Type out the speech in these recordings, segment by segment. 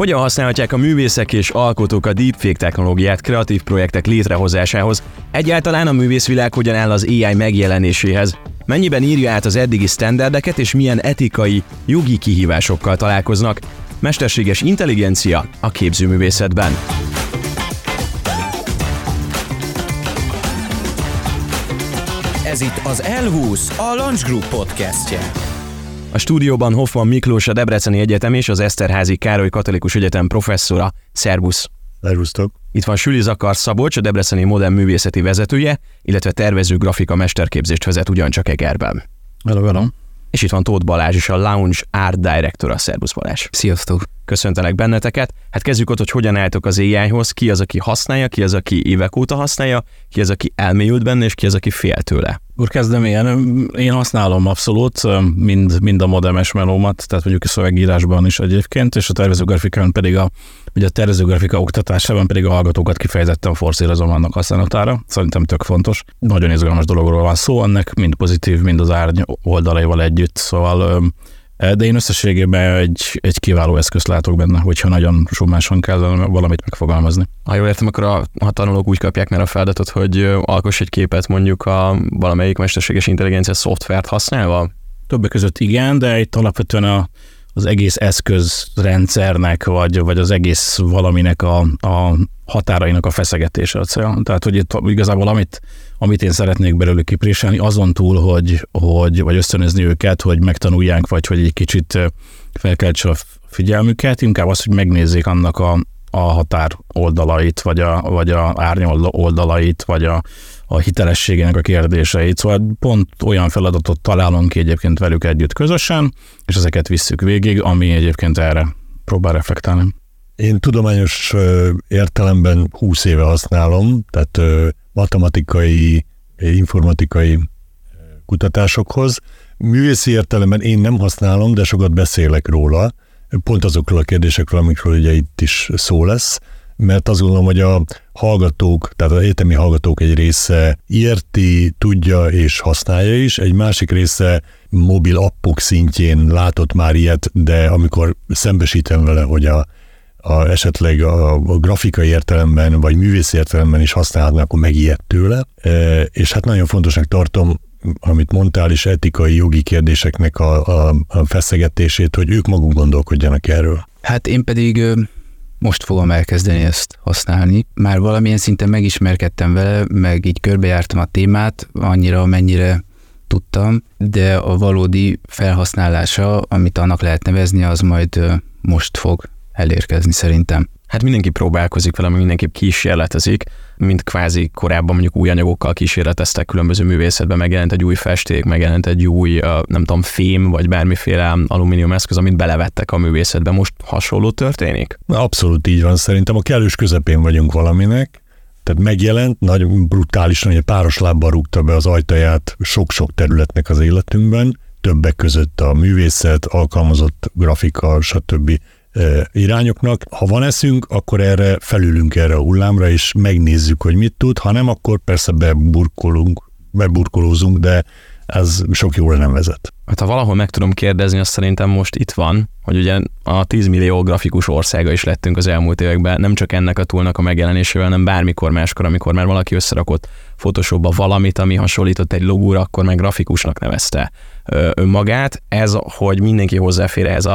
Hogyan használhatják a művészek és alkotók a deepfake technológiát kreatív projektek létrehozásához? Egyáltalán a művészvilág hogyan áll az AI megjelenéséhez? Mennyiben írja át az eddigi sztenderdeket és milyen etikai, jogi kihívásokkal találkoznak? Mesterséges intelligencia a képzőművészetben. Ez itt az L20, a Launch Group podcastje. A stúdióban Hoffman Miklós, a Debreceni Egyetem és az Eszterházi Károly Katolikus Egyetem professzora. Szervusz! Szervusztok! Itt van Süli Zakar Szabolcs, a Debreceni Modern Művészeti vezetője, illetve tervező grafika mesterképzést vezet ugyancsak Egerben. Hello, hello. És itt van Tóth Balázs is, a Lounge Art Director, a Szervusz Balázs. Sziasztok! Köszöntelek benneteket. Hát kezdjük ott, hogy hogyan álltok az AI-hoz, ki az, aki használja, ki az, aki évek óta használja, ki az, aki elmélyült benne, és ki az, aki fél tőle. Úr, kezdem én. Én használom abszolút mind, mind a modemes melómat, tehát mondjuk a szövegírásban is egyébként, és a tervezőgrafikán pedig a, ugye a tervezőgrafika oktatásában pedig a hallgatókat kifejezetten forszírozom annak használatára. Szerintem tök fontos. Nagyon izgalmas dologról van szó, ennek mind pozitív, mind az árny oldalaival együtt. Szóval de én összességében egy, egy kiváló eszközt látok benne, hogyha nagyon sumásan kell valamit megfogalmazni. Ha jól értem, akkor a, a tanulók úgy kapják meg a feladatot, hogy alkoss egy képet mondjuk a valamelyik mesterséges intelligencia szoftvert használva? Többek között igen, de itt alapvetően a, az egész eszközrendszernek, vagy, vagy az egész valaminek a, a határainak a feszegetése a cél. Tehát, hogy itt igazából amit, amit én szeretnék belőle kipréselni, azon túl, hogy, hogy vagy ösztönözni őket, hogy megtanulják, vagy hogy egy kicsit felkeltse a figyelmüket, inkább az, hogy megnézzék annak a, a határ oldalait, vagy a, vagy a árnyal oldalait, vagy a, a hitelességének a kérdéseit. Szóval pont olyan feladatot találunk ki egyébként velük együtt közösen, és ezeket visszük végig, ami egyébként erre próbál reflektálni. Én tudományos értelemben 20 éve használom, tehát matematikai, informatikai kutatásokhoz. Művészi értelemben én nem használom, de sokat beszélek róla, pont azokról a kérdésekről, amikről ugye itt is szó lesz, mert azt gondolom, hogy a hallgatók, tehát az egyetemi hallgatók egy része érti, tudja és használja is, egy másik része mobil appok szintjén látott már ilyet, de amikor szembesítem vele, hogy a a, esetleg a, a grafikai értelemben, vagy művész értelemben is használhatnak, akkor megijed tőle. E, és hát nagyon fontosnak tartom, amit mondtál is, etikai, jogi kérdéseknek a, a, a feszegetését, hogy ők maguk gondolkodjanak erről. Hát én pedig most fogom elkezdeni ezt használni. Már valamilyen szinten megismerkedtem vele, meg így körbejártam a témát, annyira, amennyire tudtam, de a valódi felhasználása, amit annak lehet nevezni, az majd most fog elérkezni szerintem. Hát mindenki próbálkozik vele, mindenki kísérletezik, mint kvázi korábban mondjuk új anyagokkal kísérleteztek különböző művészetben, megjelent egy új festék, megjelent egy új, nem tudom, fém, vagy bármiféle alumínium eszköz, amit belevettek a művészetbe. Most hasonló történik? Abszolút így van, szerintem a kellős közepén vagyunk valaminek, tehát megjelent, nagyon brutálisan, hogy páros lábbal rúgta be az ajtaját sok-sok területnek az életünkben, többek között a művészet, alkalmazott grafika, stb irányoknak. Ha van eszünk, akkor erre felülünk erre a hullámra, és megnézzük, hogy mit tud, ha nem, akkor persze beburkolunk, beburkolózunk, de ez sok jóra nem vezet. Hát ha valahol meg tudom kérdezni, azt szerintem most itt van, hogy ugye a 10 millió grafikus országa is lettünk az elmúlt években, nem csak ennek a túlnak a megjelenésével, hanem bármikor máskor, amikor már valaki összerakott Photoshopba valamit, ami hasonlított egy logóra, akkor meg grafikusnak nevezte önmagát. Ez, hogy mindenki hozzáfér ehhez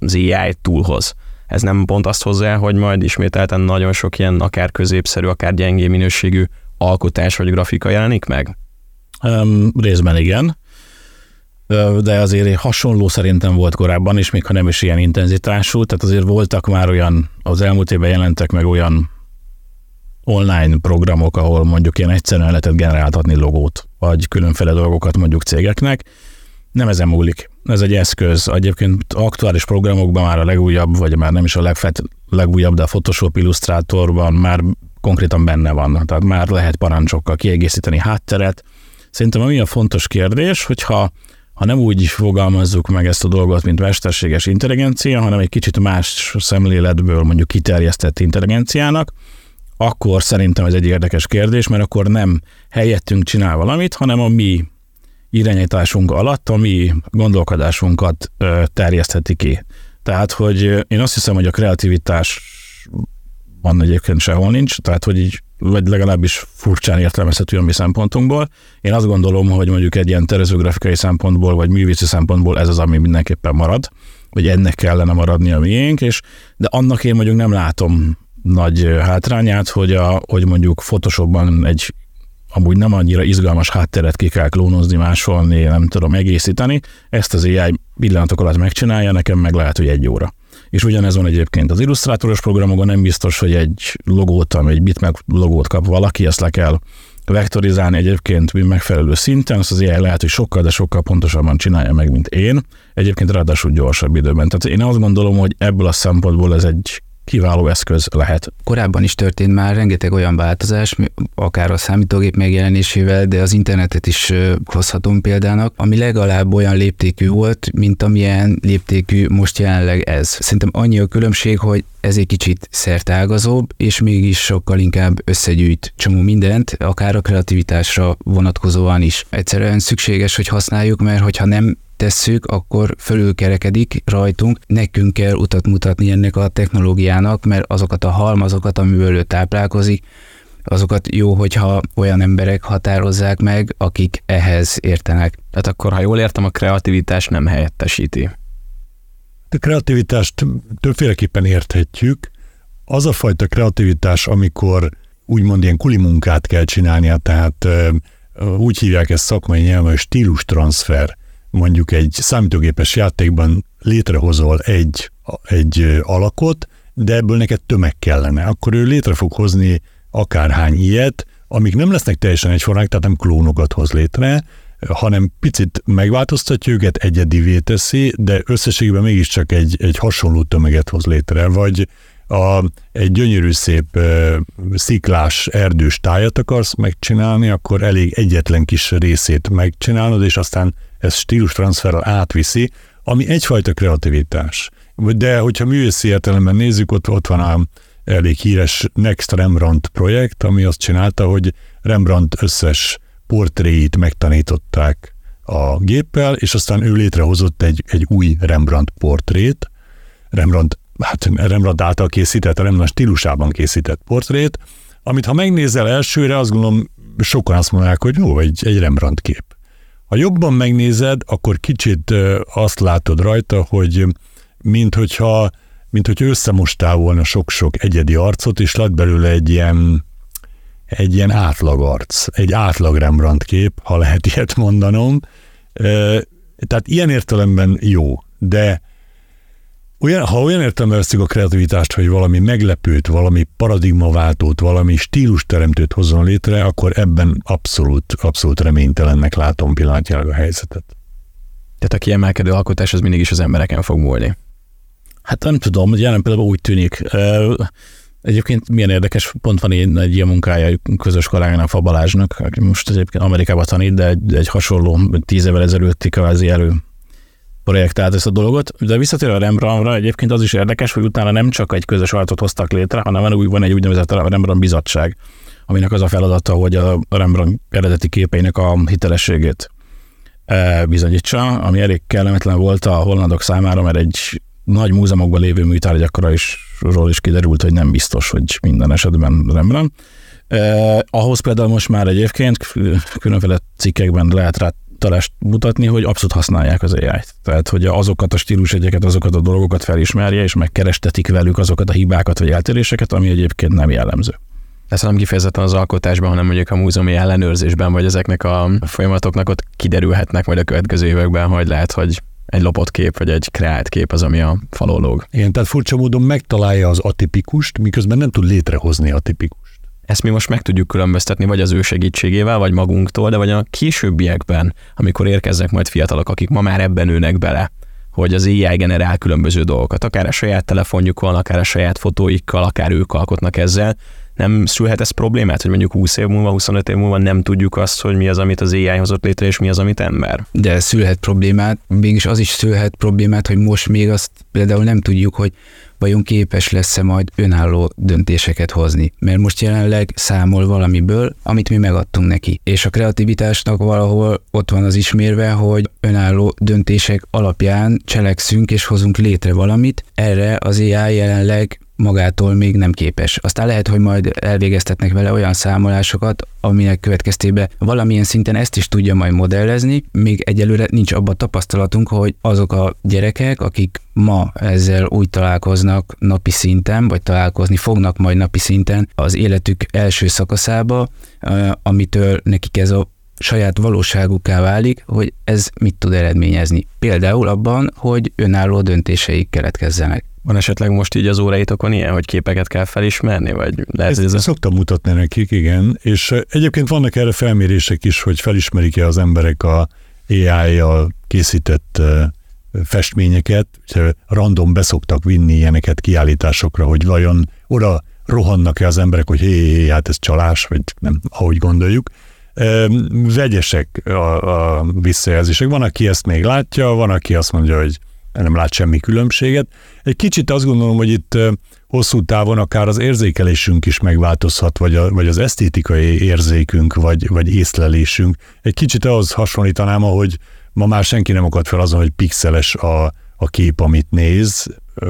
az AI túlhoz. Ez nem pont azt hozzá, hogy majd ismételten nagyon sok ilyen akár középszerű, akár gyengé minőségű alkotás vagy grafika jelenik meg? Um, részben igen, de azért hasonló szerintem volt korábban is, még ha nem is ilyen intenzitású, tehát azért voltak már olyan, az elmúlt évben jelentek meg olyan online programok, ahol mondjuk ilyen egyszerűen lehetett generáltatni logót, vagy különféle dolgokat mondjuk cégeknek. Nem ezen múlik. Ez egy eszköz. Egyébként aktuális programokban már a legújabb, vagy már nem is a legfet, legújabb, de a Photoshop Illustratorban már konkrétan benne van. Tehát már lehet parancsokkal kiegészíteni hátteret, Szerintem ami a fontos kérdés, hogyha ha nem úgy fogalmazzuk meg ezt a dolgot, mint mesterséges intelligencia, hanem egy kicsit más szemléletből mondjuk kiterjesztett intelligenciának, akkor szerintem ez egy érdekes kérdés, mert akkor nem helyettünk csinál valamit, hanem a mi irányításunk alatt a mi gondolkodásunkat terjesztheti ki. Tehát, hogy én azt hiszem, hogy a kreativitás van egyébként sehol nincs, tehát hogy így, vagy legalábbis furcsán értelmezhető a mi szempontunkból. Én azt gondolom, hogy mondjuk egy ilyen tervezőgrafikai szempontból, vagy művészi szempontból ez az, ami mindenképpen marad, vagy ennek kellene maradni a miénk, és de annak én mondjuk nem látom nagy hátrányát, hogy, a, hogy mondjuk Photoshopban egy amúgy nem annyira izgalmas hátteret ki kell klónozni, másolni, nem tudom egészíteni. Ezt az AI pillanatok alatt megcsinálja, nekem meg lehet, hogy egy óra. És ugyanez van egyébként az illusztrátoros programokon, nem biztos, hogy egy logót, ami egy bitmap logót kap valaki, ezt le kell vektorizálni egyébként megfelelő szinten, azt az AI lehet, hogy sokkal, de sokkal pontosabban csinálja meg, mint én. Egyébként ráadásul gyorsabb időben. Tehát én azt gondolom, hogy ebből a szempontból ez egy kiváló eszköz lehet. Korábban is történt már rengeteg olyan változás, akár a számítógép megjelenésével, de az internetet is hozhatom példának, ami legalább olyan léptékű volt, mint amilyen léptékű most jelenleg ez. Szerintem annyi a különbség, hogy ez egy kicsit szertágazóbb, és mégis sokkal inkább összegyűjt csomó mindent, akár a kreativitásra vonatkozóan is. Egyszerűen szükséges, hogy használjuk, mert hogyha nem tesszük, akkor fölülkerekedik rajtunk, nekünk kell utat mutatni ennek a technológiának, mert azokat a halmazokat, amiből ő táplálkozik, azokat jó, hogyha olyan emberek határozzák meg, akik ehhez értenek. Tehát akkor, ha jól értem, a kreativitás nem helyettesíti. A kreativitást többféleképpen érthetjük. Az a fajta kreativitás, amikor úgymond ilyen kulimunkát kell csinálnia, tehát úgy hívják ezt szakmai nyelven, hogy stílustranszfer mondjuk egy számítógépes játékban létrehozol egy, egy alakot, de ebből neked tömeg kellene. Akkor ő létre fog hozni akárhány ilyet, amik nem lesznek teljesen egyformák, tehát nem klónokat hoz létre, hanem picit megváltoztatja őket, egyedivé teszi, de összességében mégiscsak egy, egy hasonló tömeget hoz létre, vagy a, egy gyönyörű szép uh, sziklás erdős tájat akarsz megcsinálni, akkor elég egyetlen kis részét megcsinálod, és aztán ez stílus transferrel átviszi, ami egyfajta kreativitás. De hogyha művészi értelemben nézzük, ott, ott van a elég híres Next Rembrandt projekt, ami azt csinálta, hogy Rembrandt összes portréit megtanították a géppel, és aztán ő létrehozott egy, egy új Rembrandt portrét, Rembrandt, hát Rembrandt által készített, a Rembrandt stílusában készített portrét, amit ha megnézel elsőre, azt gondolom sokan azt mondják, hogy jó, egy, egy Rembrandt kép. Ha jobban megnézed, akkor kicsit azt látod rajta, hogy mint hogyha, mint hogyha összemostál volna sok-sok egyedi arcot, és lett belőle egy ilyen, egy ilyen átlag arc, egy átlag Rembrandt kép, ha lehet ilyet mondanom. Tehát ilyen értelemben jó, de olyan, ha olyan veszik a kreativitást, hogy valami meglepőt, valami paradigmaváltót, valami stílusteremtőt hozzon létre, akkor ebben abszolút, abszolút reménytelennek látom pillanatnyilag a helyzetet. Tehát a kiemelkedő alkotás az mindig is az embereken fog múlni. Hát nem tudom, jelen például úgy tűnik. Egyébként milyen érdekes, pont van egy, egy ilyen munkája közös kollégának, Fa Balázsnak, aki most egyébként Amerikában tanít, de egy, egy hasonló tíz évvel ezelőtti kvázi elő projektált ezt a dolgot. De visszatérve a Rembrandtra, egyébként az is érdekes, hogy utána nem csak egy közös arcot hoztak létre, hanem van, van egy úgynevezett Rembrandt bizottság, aminek az a feladata, hogy a Rembrandt eredeti képeinek a hitelességét e, bizonyítsa, ami elég kellemetlen volt a hollandok számára, mert egy nagy múzeumokban lévő műtárgyakra is ról is kiderült, hogy nem biztos, hogy minden esetben Rembrandt. Eh, ahhoz például most már egyébként különféle cikkekben lehet rá talást mutatni, hogy abszolút használják az AI-t. Tehát, hogy azokat a stílusegyeket, azokat a dolgokat felismerje, és megkerestetik velük azokat a hibákat vagy eltéréseket, ami egyébként nem jellemző. Ez nem kifejezetten az alkotásban, hanem mondjuk a múzeumi ellenőrzésben, vagy ezeknek a folyamatoknak ott kiderülhetnek majd a következő években, hogy lehet, hogy egy lopott kép, vagy egy kreált kép az, ami a falon lóg. Igen, tehát furcsa módon megtalálja az atipikust, miközben nem tud létrehozni atipikust. Ezt mi most meg tudjuk különböztetni, vagy az ő segítségével, vagy magunktól, de vagy a későbbiekben, amikor érkeznek majd fiatalok, akik ma már ebben nőnek bele, hogy az AI generál különböző dolgokat, akár a saját telefonjukon, akár a saját fotóikkal, akár ők alkotnak ezzel, nem szülhet ez problémát, hogy mondjuk 20 év múlva, 25 év múlva nem tudjuk azt, hogy mi az, amit az AI hozott létre, és mi az, amit ember? De szülhet problémát, mégis az is szülhet problémát, hogy most még azt például nem tudjuk, hogy vajon képes lesz-e majd önálló döntéseket hozni. Mert most jelenleg számol valamiből, amit mi megadtunk neki. És a kreativitásnak valahol ott van az ismérve, hogy önálló döntések alapján cselekszünk és hozunk létre valamit. Erre az AI jelenleg magától még nem képes. Aztán lehet, hogy majd elvégeztetnek vele olyan számolásokat, aminek következtében valamilyen szinten ezt is tudja majd modellezni, még egyelőre nincs abban tapasztalatunk, hogy azok a gyerekek, akik ma ezzel úgy találkoznak napi szinten, vagy találkozni fognak majd napi szinten az életük első szakaszába, amitől nekik ez a saját valóságukká válik, hogy ez mit tud eredményezni. Például abban, hogy önálló döntéseik keletkezzenek. Van esetleg most így az óraitokon ilyen, hogy képeket kell felismerni, vagy lehet, Ezt ez szoktam mutatni nekik, igen, és egyébként vannak erre felmérések is, hogy felismerik-e az emberek a AI-jal készített festményeket, random beszoktak vinni ilyeneket kiállításokra, hogy vajon oda rohannak-e az emberek, hogy hé, hé, hát ez csalás, vagy nem, ahogy gondoljuk. Vegyesek a, a visszajelzések. Van, aki ezt még látja, van, aki azt mondja, hogy nem lát semmi különbséget. Egy kicsit azt gondolom, hogy itt hosszú távon akár az érzékelésünk is megváltozhat, vagy, a, vagy az esztétikai érzékünk, vagy, vagy észlelésünk. Egy kicsit ahhoz hasonlítanám, ahogy ma már senki nem akad fel azon, hogy pixeles a, a kép, amit néz,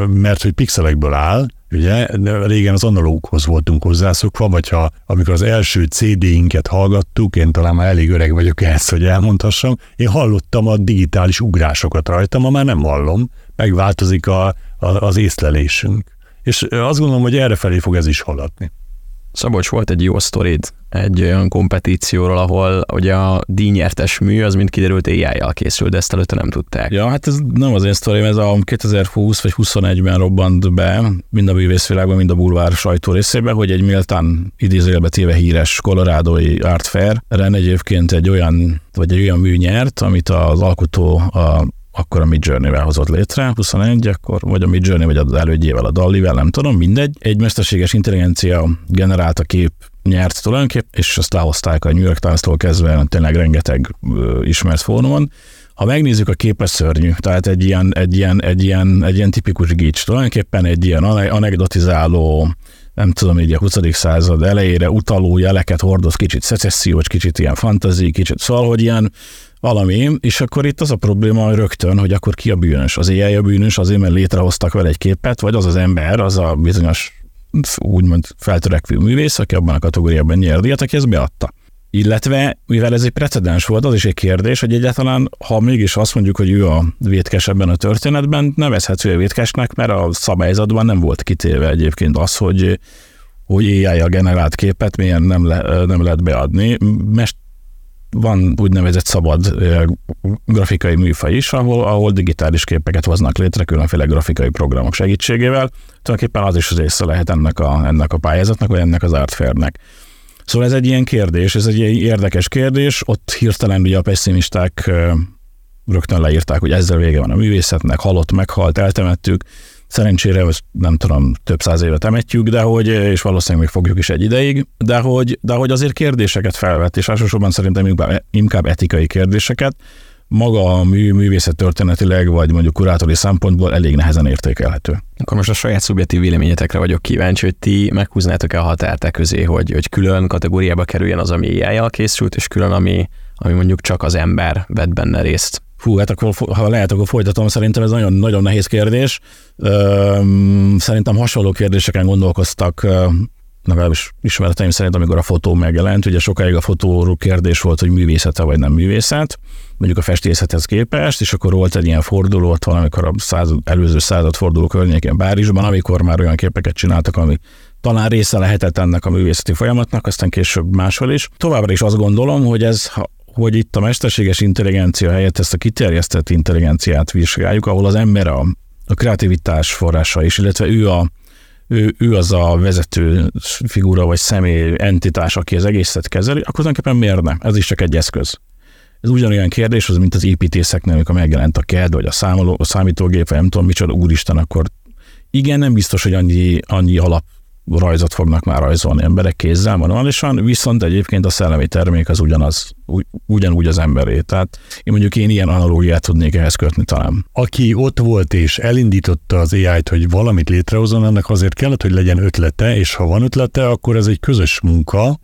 mert hogy pixelekből áll, ugye, régen az analóghoz voltunk hozzászokva, vagy ha amikor az első CD-inket hallgattuk, én talán már elég öreg vagyok ehhez, hogy elmondhassam, én hallottam a digitális ugrásokat rajta, ma már nem hallom, megváltozik a, a, az észlelésünk. És azt gondolom, hogy erre felé fog ez is haladni. Szabolcs, volt egy jó sztorid egy olyan kompetícióról, ahol ugye a díjnyertes mű, az mind kiderült AI-jal készült, de ezt előtte nem tudták. Ja, hát ez nem az én sztorim, ez a 2020 vagy 21-ben robbant be, mind a művészvilágban, mind a bulvár sajtó részében, hogy egy méltán idézőjelbe téve híres kolorádói Art Fair ren egyébként egy olyan, vagy egy olyan mű nyert, amit az alkotó a akkor a Mid Journey-vel hozott létre, 21, akkor, vagy a Mid Journey, vagy az elődjével, a Dallivel, nem tudom, mindegy. Egy mesterséges intelligencia generálta kép nyert tulajdonképp, és azt lehozták a New York Times-tól kezdve tényleg rengeteg ö, ismert fórumon. Ha megnézzük a képet szörnyű, tehát egy ilyen, egy ilyen, egy ilyen, egy ilyen tipikus gics, tulajdonképpen egy ilyen anekdotizáló, nem tudom, így a 20. század elejére utaló jeleket hordoz, kicsit szecessziós, kicsit ilyen fantazi, kicsit szóval, hogy ilyen valami, és akkor itt az a probléma rögtön, hogy akkor ki a bűnös. Az AI a bűnös azért, mert létrehoztak vele egy képet, vagy az az ember, az a bizonyos úgymond feltörekvő művész, aki abban a kategóriában nyer díjat, aki ezt beadta. Illetve, mivel ez egy precedens volt, az is egy kérdés, hogy egyáltalán, ha mégis azt mondjuk, hogy ő a vétkes ebben a történetben, nevezhető a vétkesnek, mert a szabályzatban nem volt kitéve egyébként az, hogy hogy AI generált képet milyen nem, le, nem lehet beadni. Mest van úgynevezett szabad grafikai műfaj is, ahol, ahol digitális képeket hoznak létre különféle grafikai programok segítségével. Tulajdonképpen az is az része lehet ennek a, ennek a pályázatnak, vagy ennek az artfairnek. Szóval ez egy ilyen kérdés, ez egy érdekes kérdés, ott hirtelen ugye a pessimisták rögtön leírták, hogy ezzel vége van a művészetnek, halott, meghalt, eltemettük, Szerencsére ezt nem tudom, több száz évet emetjük, de hogy, és valószínűleg még fogjuk is egy ideig, de hogy, de hogy azért kérdéseket felvet, és elsősorban szerintem inkább, inkább etikai kérdéseket, maga a mű, művészet történetileg, vagy mondjuk kurátori szempontból elég nehezen értékelhető. Akkor most a saját szubjektív véleményetekre vagyok kíváncsi, hogy ti meghúznátok-e a határt közé, hogy, hogy külön kategóriába kerüljen az, ami ai készült, és külön, ami, ami mondjuk csak az ember vett benne részt. Fú, hát akkor, ha lehet, akkor folytatom. Szerintem ez nagyon, nagyon nehéz kérdés. Szerintem hasonló kérdéseken gondolkoztak legalábbis ismereteim szerint, amikor a fotó megjelent, ugye sokáig a fotóról kérdés volt, hogy művészete vagy nem művészet, mondjuk a festészethez képest, és akkor volt egy ilyen forduló, ott valamikor a század, előző század forduló környékén Párizsban, amikor már olyan képeket csináltak, ami talán része lehetett ennek a művészeti folyamatnak, aztán később máshol is. Továbbra is azt gondolom, hogy ez, hogy itt a mesterséges intelligencia helyett ezt a kiterjesztett intelligenciát vizsgáljuk, ahol az ember a, a kreativitás forrása is, illetve ő, a, ő, ő az a vezető figura vagy személy, entitás, aki az egészet kezeli, akkor tulajdonképpen miért nem? Ez is csak egy eszköz. Ez ugyanolyan kérdés, az, mint az építészeknél, amikor megjelent a CAD, vagy a, számoló, a számítógép, vagy nem tudom micsoda, úristen, akkor igen, nem biztos, hogy annyi, annyi alap rajzot fognak már rajzolni emberek kézzel manuálisan, viszont egyébként a szellemi termék az ugyanaz, ugyanúgy az emberé. Tehát én mondjuk én ilyen analógiát tudnék ehhez kötni talán. Aki ott volt és elindította az AI-t, hogy valamit létrehozzon, annak azért kellett, hogy legyen ötlete, és ha van ötlete, akkor ez egy közös munka,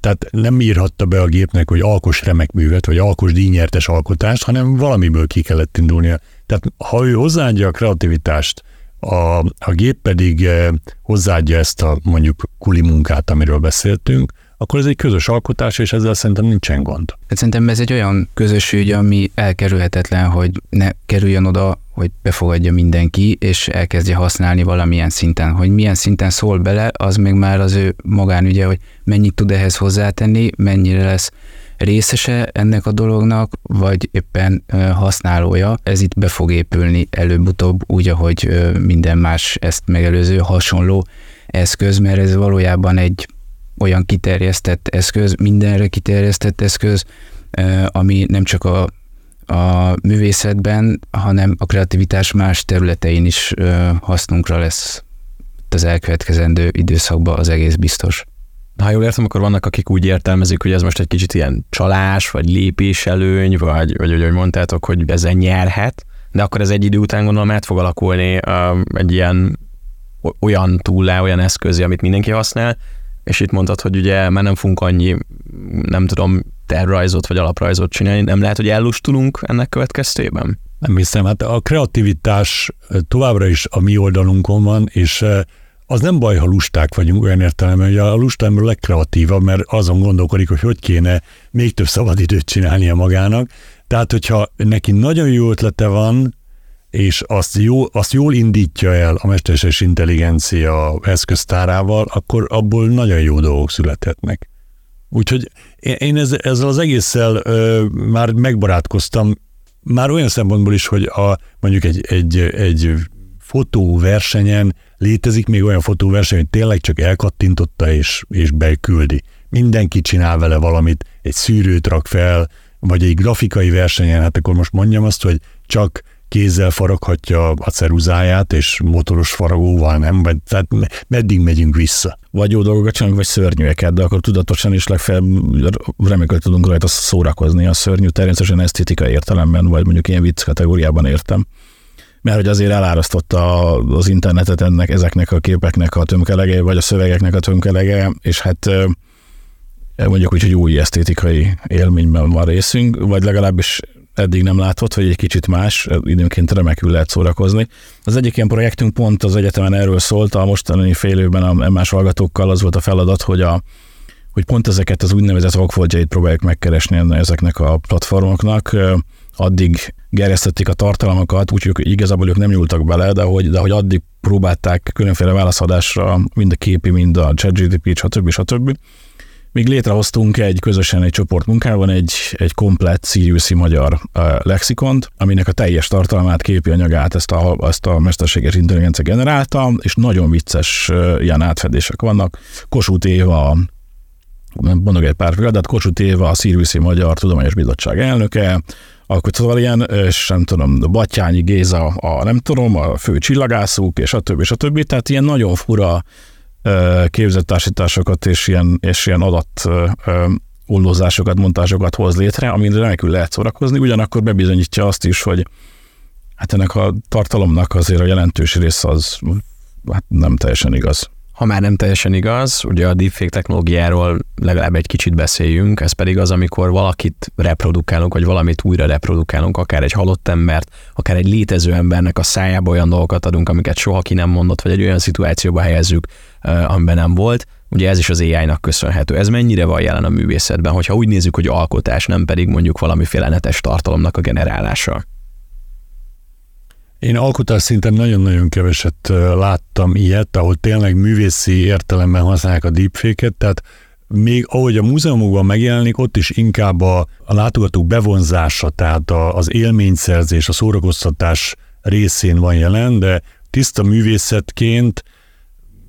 tehát nem írhatta be a gépnek, hogy alkos remek művet, vagy alkos díjnyertes alkotást, hanem valamiből ki kellett indulnia. Tehát ha ő hozzáadja a kreativitást, a, a gép pedig hozzáadja ezt a mondjuk kuli munkát, amiről beszéltünk, akkor ez egy közös alkotás, és ezzel szerintem nincsen gond. Hát szerintem ez egy olyan közös ügy, ami elkerülhetetlen, hogy ne kerüljön oda, hogy befogadja mindenki, és elkezdje használni valamilyen szinten. Hogy milyen szinten szól bele, az még már az ő magánügye, hogy mennyit tud ehhez hozzátenni, mennyire lesz részese ennek a dolognak, vagy éppen használója. Ez itt be fog épülni előbb-utóbb, úgy, ahogy minden más ezt megelőző hasonló eszköz, mert ez valójában egy olyan kiterjesztett eszköz, mindenre kiterjesztett eszköz, ami nem csak a, a művészetben, hanem a kreativitás más területein is hasznunkra lesz az elkövetkezendő időszakban, az egész biztos. Ha jól értem, akkor vannak, akik úgy értelmezik, hogy ez most egy kicsit ilyen csalás, vagy lépéselőny, vagy, vagy hogy mondtátok, hogy ezen nyerhet, de akkor ez egy idő után gondolom át fog alakulni uh, egy ilyen olyan túlá, olyan eszközi, amit mindenki használ, és itt mondtad, hogy ugye már nem fogunk annyi, nem tudom, tervrajzot vagy alaprajzot csinálni, nem lehet, hogy ellustulunk ennek következtében? Nem hiszem, hát a kreativitás továbbra is a mi oldalunkon van, és az nem baj, ha lusták vagyunk olyan értelemben, hogy a lusta ember legkreatívabb, mert azon gondolkodik, hogy hogy kéne még több szabadidőt csinálnia magának. Tehát, hogyha neki nagyon jó ötlete van, és azt, jó, azt jól indítja el a mesterséges intelligencia eszköztárával, akkor abból nagyon jó dolgok születhetnek. Úgyhogy én ezzel az egésszel ö, már megbarátkoztam, már olyan szempontból is, hogy a, mondjuk egy, egy, egy fotóversenyen létezik még olyan fotóverseny, hogy tényleg csak elkattintotta és, és beküldi. Mindenki csinál vele valamit, egy szűrőt rak fel, vagy egy grafikai versenyen, hát akkor most mondjam azt, hogy csak kézzel faraghatja a ceruzáját, és motoros faragóval nem, vagy, tehát meddig megyünk vissza. Vagy jó dolgokat csinálunk, vagy szörnyűeket, de akkor tudatosan is legfeljebb remélem, tudunk rajta szórakozni. A szörnyű természetesen esztétikai értelemben, vagy mondjuk ilyen vicc kategóriában értem mert hogy azért elárasztotta az internetet ennek, ezeknek a képeknek a tömkelege, vagy a szövegeknek a tömkelege, és hát mondjuk úgy, hogy új esztétikai élményben van részünk, vagy legalábbis eddig nem látott, hogy egy kicsit más, időnként remekül lehet szórakozni. Az egyik ilyen projektünk pont az egyetemen erről szólt, a mostani fél évben a más hallgatókkal az volt a feladat, hogy a hogy pont ezeket az úgynevezett okfoldjait próbáljuk megkeresni ezeknek a platformoknak. Addig gerjesztették a tartalmakat, úgyhogy igazából ők nem nyúltak bele, de hogy, de hogy addig próbálták különféle válaszadásra, mind a képi, mind a ChatGPT, stb. stb. Még létrehoztunk egy közösen egy csoport munkában egy, egy komplett Siriusi magyar lexikont, aminek a teljes tartalmát, képi anyagát ezt a, ezt a mesterséges intelligencia generálta, és nagyon vicces ilyen átfedések vannak. Kossuth Éva, mondok egy pár példát, Kossuth Éva, a Siriusi Magyar Tudományos Bizottság elnöke, akkor szóval ilyen, és nem tudom, Batyányi Géza, a nem tudom, a fő csillagászuk, és a többi, és a többi, tehát ilyen nagyon fura képzettársításokat és ilyen, és ilyen adat ollózásokat, montásokat hoz létre, amin remekül lehet szórakozni, ugyanakkor bebizonyítja azt is, hogy hát ennek a tartalomnak azért a jelentős része az hát nem teljesen igaz. Ha már nem teljesen igaz, ugye a deepfake technológiáról legalább egy kicsit beszéljünk, ez pedig az, amikor valakit reprodukálunk, vagy valamit újra reprodukálunk, akár egy halott embert, akár egy létező embernek a szájába olyan dolgokat adunk, amiket soha ki nem mondott, vagy egy olyan szituációba helyezzük, amiben nem volt. Ugye ez is az AI-nak köszönhető. Ez mennyire van jelen a művészetben, hogyha úgy nézzük, hogy alkotás, nem pedig mondjuk valamiféle netes tartalomnak a generálása? Én alkotás szinten nagyon-nagyon keveset láttam ilyet, ahol tényleg művészi értelemben használják a deepfake-et, tehát még ahogy a múzeumokban megjelenik, ott is inkább a, a látogatók bevonzása, tehát a, az élményszerzés, a szórakoztatás részén van jelen, de tiszta művészetként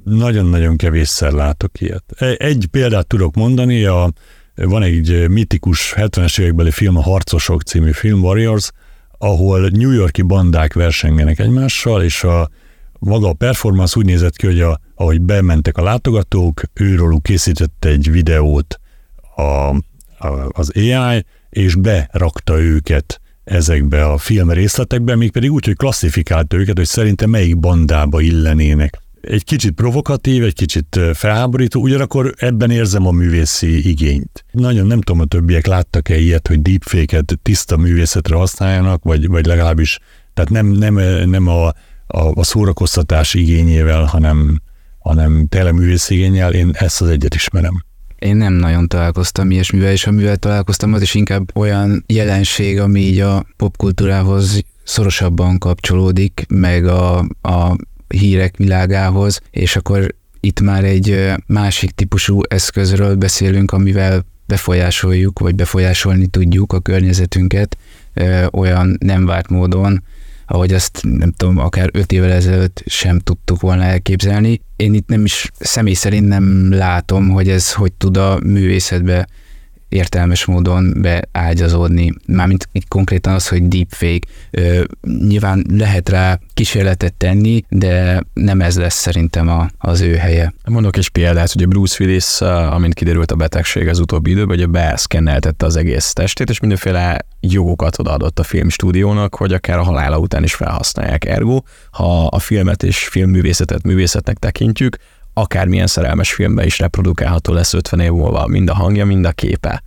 nagyon-nagyon kevésszer látok ilyet. E, egy példát tudok mondani, a, van egy mitikus 70-es évekbeli film, a Harcosok című film, Warriors, ahol New Yorki bandák versengenek egymással, és a, maga a performance úgy nézett ki, hogy a, ahogy bementek a látogatók, őróluk készített egy videót a, a, az AI, és berakta őket ezekbe a film részletekbe, mégpedig úgy, hogy klasszifikálta őket, hogy szerintem melyik bandába illenének. Egy kicsit provokatív, egy kicsit felháborító, ugyanakkor ebben érzem a művészi igényt. Nagyon nem tudom, a többiek láttak-e ilyet, hogy deepfake-et tiszta művészetre használjanak, vagy, vagy legalábbis, tehát nem, nem, nem a, a, a szórakoztatás igényével, hanem, hanem tényleg művészi igényel, én ezt az egyet ismerem. Én nem nagyon találkoztam ilyesmivel, és amivel találkoztam, az is inkább olyan jelenség, ami így a popkultúrához szorosabban kapcsolódik, meg a, a hírek világához, és akkor itt már egy másik típusú eszközről beszélünk, amivel befolyásoljuk, vagy befolyásolni tudjuk a környezetünket olyan nem várt módon, ahogy azt nem tudom, akár öt évvel ezelőtt sem tudtuk volna elképzelni. Én itt nem is személy szerint nem látom, hogy ez hogy tud a művészetbe értelmes módon beágyazódni. Mármint konkrétan az, hogy deepfake. Ö, nyilván lehet rá kísérletet tenni, de nem ez lesz szerintem a, az ő helye. Mondok egy példát, hogy a Bruce Willis, amint kiderült a betegség az utóbbi időben, hogy beszkenneltette az egész testét, és mindenféle jogokat odaadott a filmstúdiónak, hogy akár a halála után is felhasználják. Ergo, ha a filmet és filmművészetet művészetnek tekintjük, akármilyen szerelmes filmben is reprodukálható lesz 50 év múlva, mind a hangja, mind a képe.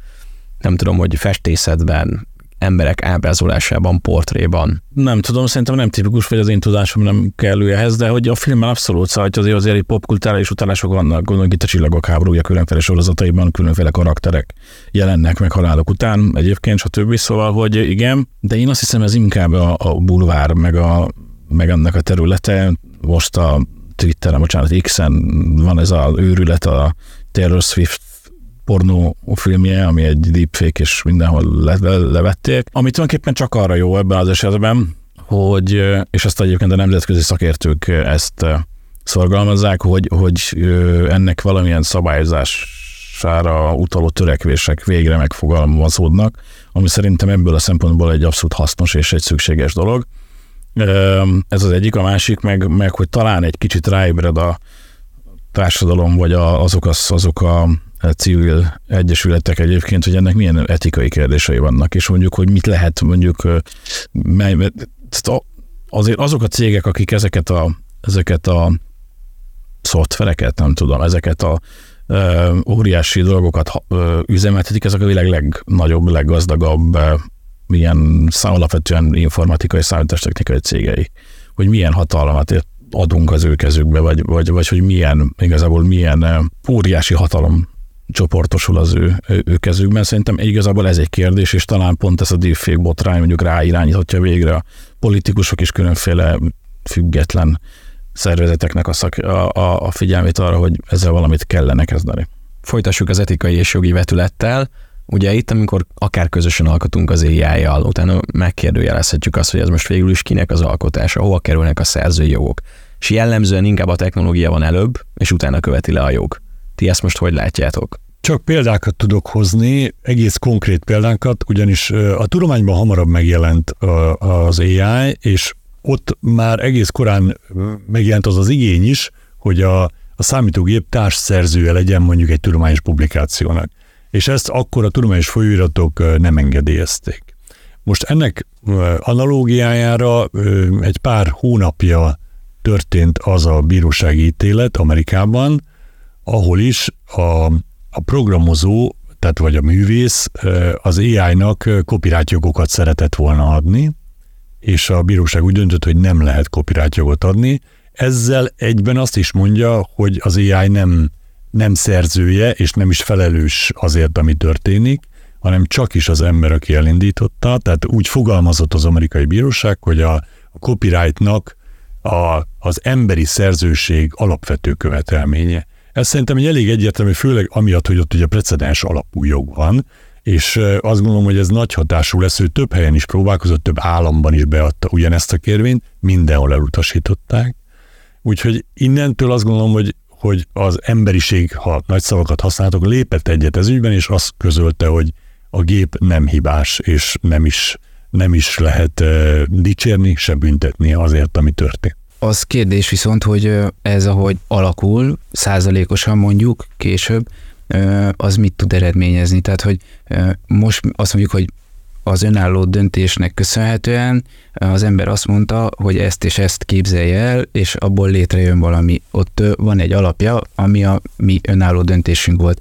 Nem tudom, hogy festészetben, emberek ábrázolásában, portréban. Nem tudom, szerintem nem tipikus, vagy az én tudásom nem kellő ehhez, de hogy a filmben abszolút szóval, azért azért popkulturális utalások vannak, gondoljuk itt a Csillagok háborúja különféle sorozataiban, különféle karakterek jelennek meg halálok után, egyébként, stb. Szóval, hogy igen, de én azt hiszem, ez inkább a, a bulvár, meg, a, meg annak a területe, most a Twitteren, bocsánat, X-en van ez az őrület, a Taylor Swift pornó filmje, ami egy deepfake, és mindenhol le, le, levették, ami tulajdonképpen csak arra jó ebben az esetben, hogy, és ezt egyébként a nemzetközi szakértők ezt szorgalmazzák, hogy, hogy ennek valamilyen szabályozására utaló törekvések végre megfogalmazódnak, ami szerintem ebből a szempontból egy abszolút hasznos és egy szükséges dolog. Ez az egyik, a másik meg, meg hogy talán egy kicsit ráébred a társadalom, vagy a, azok, az, azok a civil egyesületek egyébként, hogy ennek milyen etikai kérdései vannak, és mondjuk, hogy mit lehet mondjuk, mely, azért azok a cégek, akik ezeket a, ezeket a szoftvereket, nem tudom, ezeket a óriási dolgokat üzemeltetik, ezek a világ legnagyobb, leggazdagabb milyen alapvetően informatikai számítástechnikai cégei, hogy milyen hatalmat adunk az ő kezükbe, vagy, vagy, vagy hogy milyen, igazából milyen eh, óriási hatalom csoportosul az ő, ő, kezükben. Szerintem igazából ez egy kérdés, és talán pont ez a deepfake botrány mondjuk ráirányíthatja végre a politikusok is különféle független szervezeteknek a, szak, a, a figyelmét arra, hogy ezzel valamit kellene kezdeni. Folytassuk az etikai és jogi vetülettel. Ugye itt, amikor akár közösen alkotunk az ai utána megkérdőjelezhetjük azt, hogy ez most végül is kinek az alkotása, hova kerülnek a szerzői jogok. És jellemzően inkább a technológia van előbb, és utána követi le a jog. Ti ezt most hogy látjátok? Csak példákat tudok hozni, egész konkrét példákat, ugyanis a tudományban hamarabb megjelent az AI, és ott már egész korán megjelent az az igény is, hogy a, a számítógép társszerzője legyen mondjuk egy tudományos publikációnak és ezt akkor a tudományos folyóiratok nem engedélyezték. Most ennek analógiájára egy pár hónapja történt az a bírósági ítélet Amerikában, ahol is a, a programozó, tehát vagy a művész az AI-nak copyright szeretett volna adni, és a bíróság úgy döntött, hogy nem lehet copyright adni. Ezzel egyben azt is mondja, hogy az AI nem nem szerzője, és nem is felelős azért, ami történik, hanem csak is az ember, aki elindította. Tehát úgy fogalmazott az amerikai bíróság, hogy a, a copyrightnak a, az emberi szerzőség alapvető követelménye. Ez szerintem egy elég egyértelmű, főleg amiatt, hogy ott ugye precedens alapú jog van, és azt gondolom, hogy ez nagy hatású lesz, ő több helyen is próbálkozott, több államban is beadta ugyanezt a kérvényt, mindenhol elutasították. Úgyhogy innentől azt gondolom, hogy hogy az emberiség, ha nagy szavakat használtok, lépett egyet ez ügyben, és azt közölte, hogy a gép nem hibás, és nem is, nem is lehet uh, dicsérni, se büntetni azért, ami történt. Az kérdés viszont, hogy ez ahogy alakul, százalékosan mondjuk később, az mit tud eredményezni. Tehát, hogy most azt mondjuk, hogy az önálló döntésnek köszönhetően az ember azt mondta, hogy ezt és ezt képzelje el, és abból létrejön valami. Ott van egy alapja, ami a mi önálló döntésünk volt.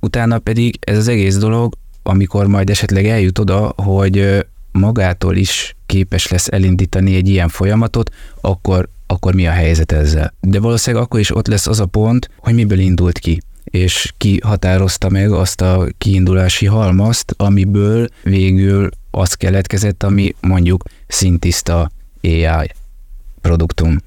Utána pedig ez az egész dolog, amikor majd esetleg eljut oda, hogy magától is képes lesz elindítani egy ilyen folyamatot, akkor, akkor mi a helyzet ezzel. De valószínűleg akkor is ott lesz az a pont, hogy miből indult ki és ki határozta meg azt a kiindulási halmazt, amiből végül az keletkezett, ami mondjuk szintiszta AI produktum.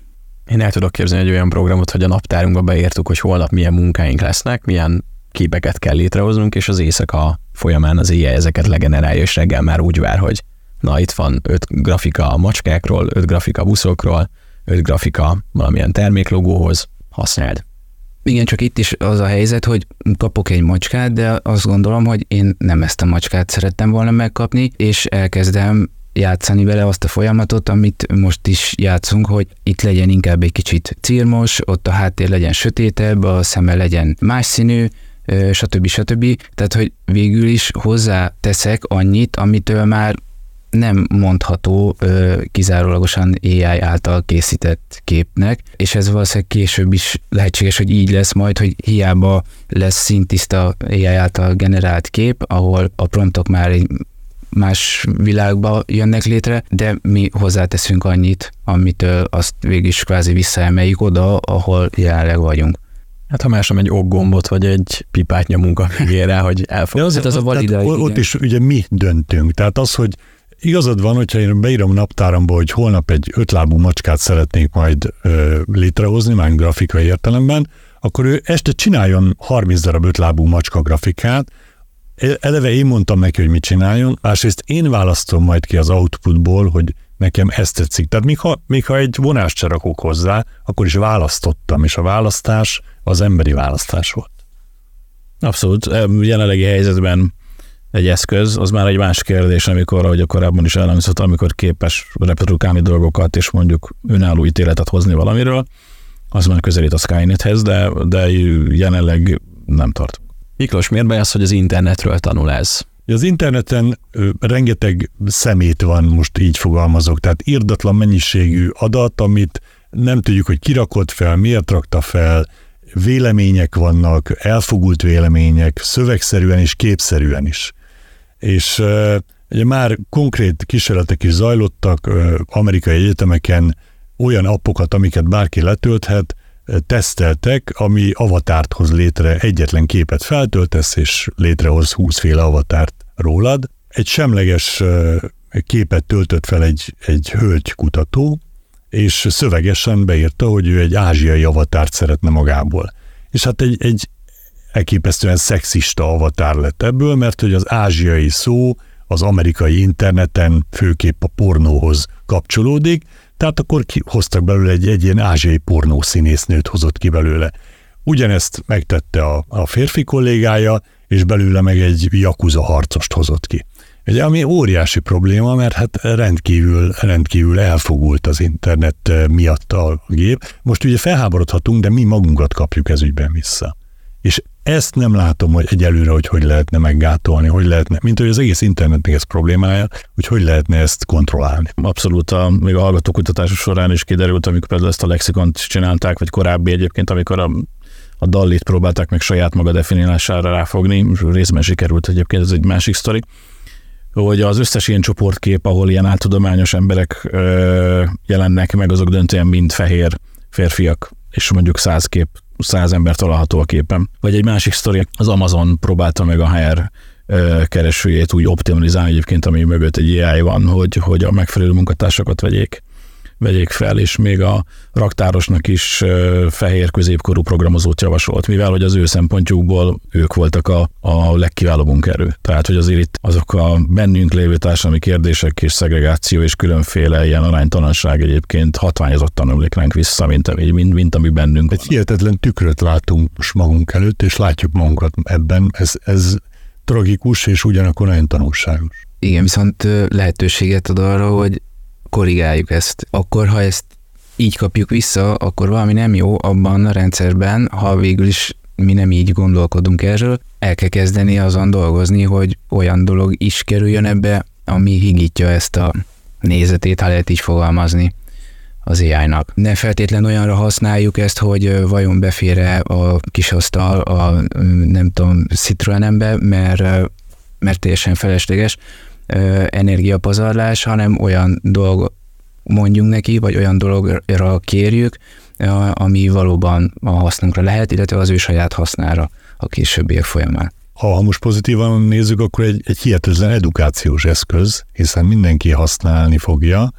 Én el tudok képzelni egy olyan programot, hogy a naptárunkba beírtuk, hogy holnap milyen munkáink lesznek, milyen képeket kell létrehoznunk, és az éjszaka folyamán az éjjel ezeket legenerálja, és reggel már úgy vár, hogy na itt van öt grafika a macskákról, öt grafika buszokról, öt grafika valamilyen terméklogóhoz, használd. Igen, csak itt is az a helyzet, hogy kapok egy macskát, de azt gondolom, hogy én nem ezt a macskát szerettem volna megkapni, és elkezdem játszani vele azt a folyamatot, amit most is játszunk, hogy itt legyen inkább egy kicsit círmos, ott a háttér legyen sötétebb, a szeme legyen más színű, stb. stb. Tehát, hogy végül is hozzá teszek annyit, amitől már nem mondható ö, kizárólagosan AI által készített képnek, és ez valószínűleg később is lehetséges, hogy így lesz majd, hogy hiába lesz szintiszta AI által generált kép, ahol a promptok már egy más világba jönnek létre, de mi hozzáteszünk annyit, amitől azt végig is kvázi visszaemeljük oda, ahol jelenleg vagyunk. Hát ha másom egy okgombot, vagy egy pipát nyomunk a végére, hogy elfog. az, hát az a valida, ott is ugye mi döntünk. Tehát az, hogy igazad van, hogyha én beírom naptáramba, hogy holnap egy ötlábú macskát szeretnék majd ö, létrehozni, már grafikai értelemben, akkor ő este csináljon 30 darab ötlábú macska grafikát, e, eleve én mondtam neki, hogy mit csináljon, másrészt én választom majd ki az outputból, hogy nekem ezt tetszik. Tehát még ha, még ha egy vonást se rakok hozzá, akkor is választottam, és a választás az emberi választás volt. Abszolút. Jelenlegi helyzetben egy eszköz, az már egy más kérdés, amikor, ahogy a korábban is elhangzott, amikor képes reprodukálni dolgokat, és mondjuk önálló ítéletet hozni valamiről, az már közelít a Skynethez, de, de jelenleg nem tart. Miklós, miért baj az, hogy az internetről tanul ez? Az interneten rengeteg szemét van, most így fogalmazok, tehát írdatlan mennyiségű adat, amit nem tudjuk, hogy kirakott fel, miért rakta fel, vélemények vannak, elfogult vélemények, szövegszerűen és képszerűen is és ugye már konkrét kísérletek is zajlottak amerikai egyetemeken, olyan appokat, amiket bárki letölthet, teszteltek, ami avatárt hoz létre, egyetlen képet feltöltesz, és létrehoz 20 féle avatárt rólad. Egy semleges képet töltött fel egy, egy hölgy kutató, és szövegesen beírta, hogy ő egy ázsiai avatárt szeretne magából. És hát egy, egy elképesztően szexista avatár lett ebből, mert hogy az ázsiai szó az amerikai interneten főképp a pornóhoz kapcsolódik, tehát akkor hoztak belőle egy, egy ilyen ázsiai pornó színésznőt hozott ki belőle. Ugyanezt megtette a, a férfi kollégája, és belőle meg egy jakuza harcost hozott ki. Ugye, ami óriási probléma, mert hát rendkívül, rendkívül elfogult az internet miatt a gép. Most ugye felháborodhatunk, de mi magunkat kapjuk ez ügyben vissza. És ezt nem látom, hogy egyelőre, hogy hogy lehetne meggátolni, hogy lehetne, mint hogy az egész internetnek ez problémája, hogy hogy lehetne ezt kontrollálni. Abszolút, a, még a hallgatókutatás során is kiderült, amikor például ezt a lexikont csinálták, vagy korábbi egyébként, amikor a a dallit próbálták meg saját maga definiálására ráfogni, részben sikerült egyébként, ez egy másik sztori, hogy az összes ilyen csoportkép, ahol ilyen áltudományos emberek ö, jelennek meg, azok döntően mind fehér férfiak, és mondjuk száz kép száz ember található a képen. Vagy egy másik sztori, az Amazon próbálta meg a HR keresőjét úgy optimalizálni egyébként, ami mögött egy AI van, hogy, hogy a megfelelő munkatársakat vegyék vegyék fel, és még a raktárosnak is fehér középkorú programozót javasolt, mivel hogy az ő szempontjukból ők voltak a, a legkiválóbb munkerő. Tehát, hogy azért itt azok a bennünk lévő társadalmi kérdések és szegregáció és különféle ilyen aránytalanság egyébként hatványozottan ömlik ránk vissza, mint, mint, mint ami bennünk Egy hihetetlen tükröt látunk most magunk előtt, és látjuk magunkat ebben. Ez, ez tragikus, és ugyanakkor nagyon tanulságos. Igen, viszont lehetőséget ad arra, hogy korrigáljuk ezt. Akkor, ha ezt így kapjuk vissza, akkor valami nem jó abban a rendszerben, ha végül is mi nem így gondolkodunk erről, el kell kezdeni azon dolgozni, hogy olyan dolog is kerüljön ebbe, ami higítja ezt a nézetét, ha lehet így fogalmazni az AI-nak. Ne feltétlen olyanra használjuk ezt, hogy vajon befére a kis asztal a nem tudom, Citroenembe, mert, mert teljesen felesleges energiapazarlás, hanem olyan dolog mondjunk neki, vagy olyan dologra kérjük, ami valóban a hasznunkra lehet, illetve az ő saját hasznára a későbbiek folyamán. Ha, ha most pozitívan nézzük, akkor egy, egy hihetetlen edukációs eszköz, hiszen mindenki használni fogja,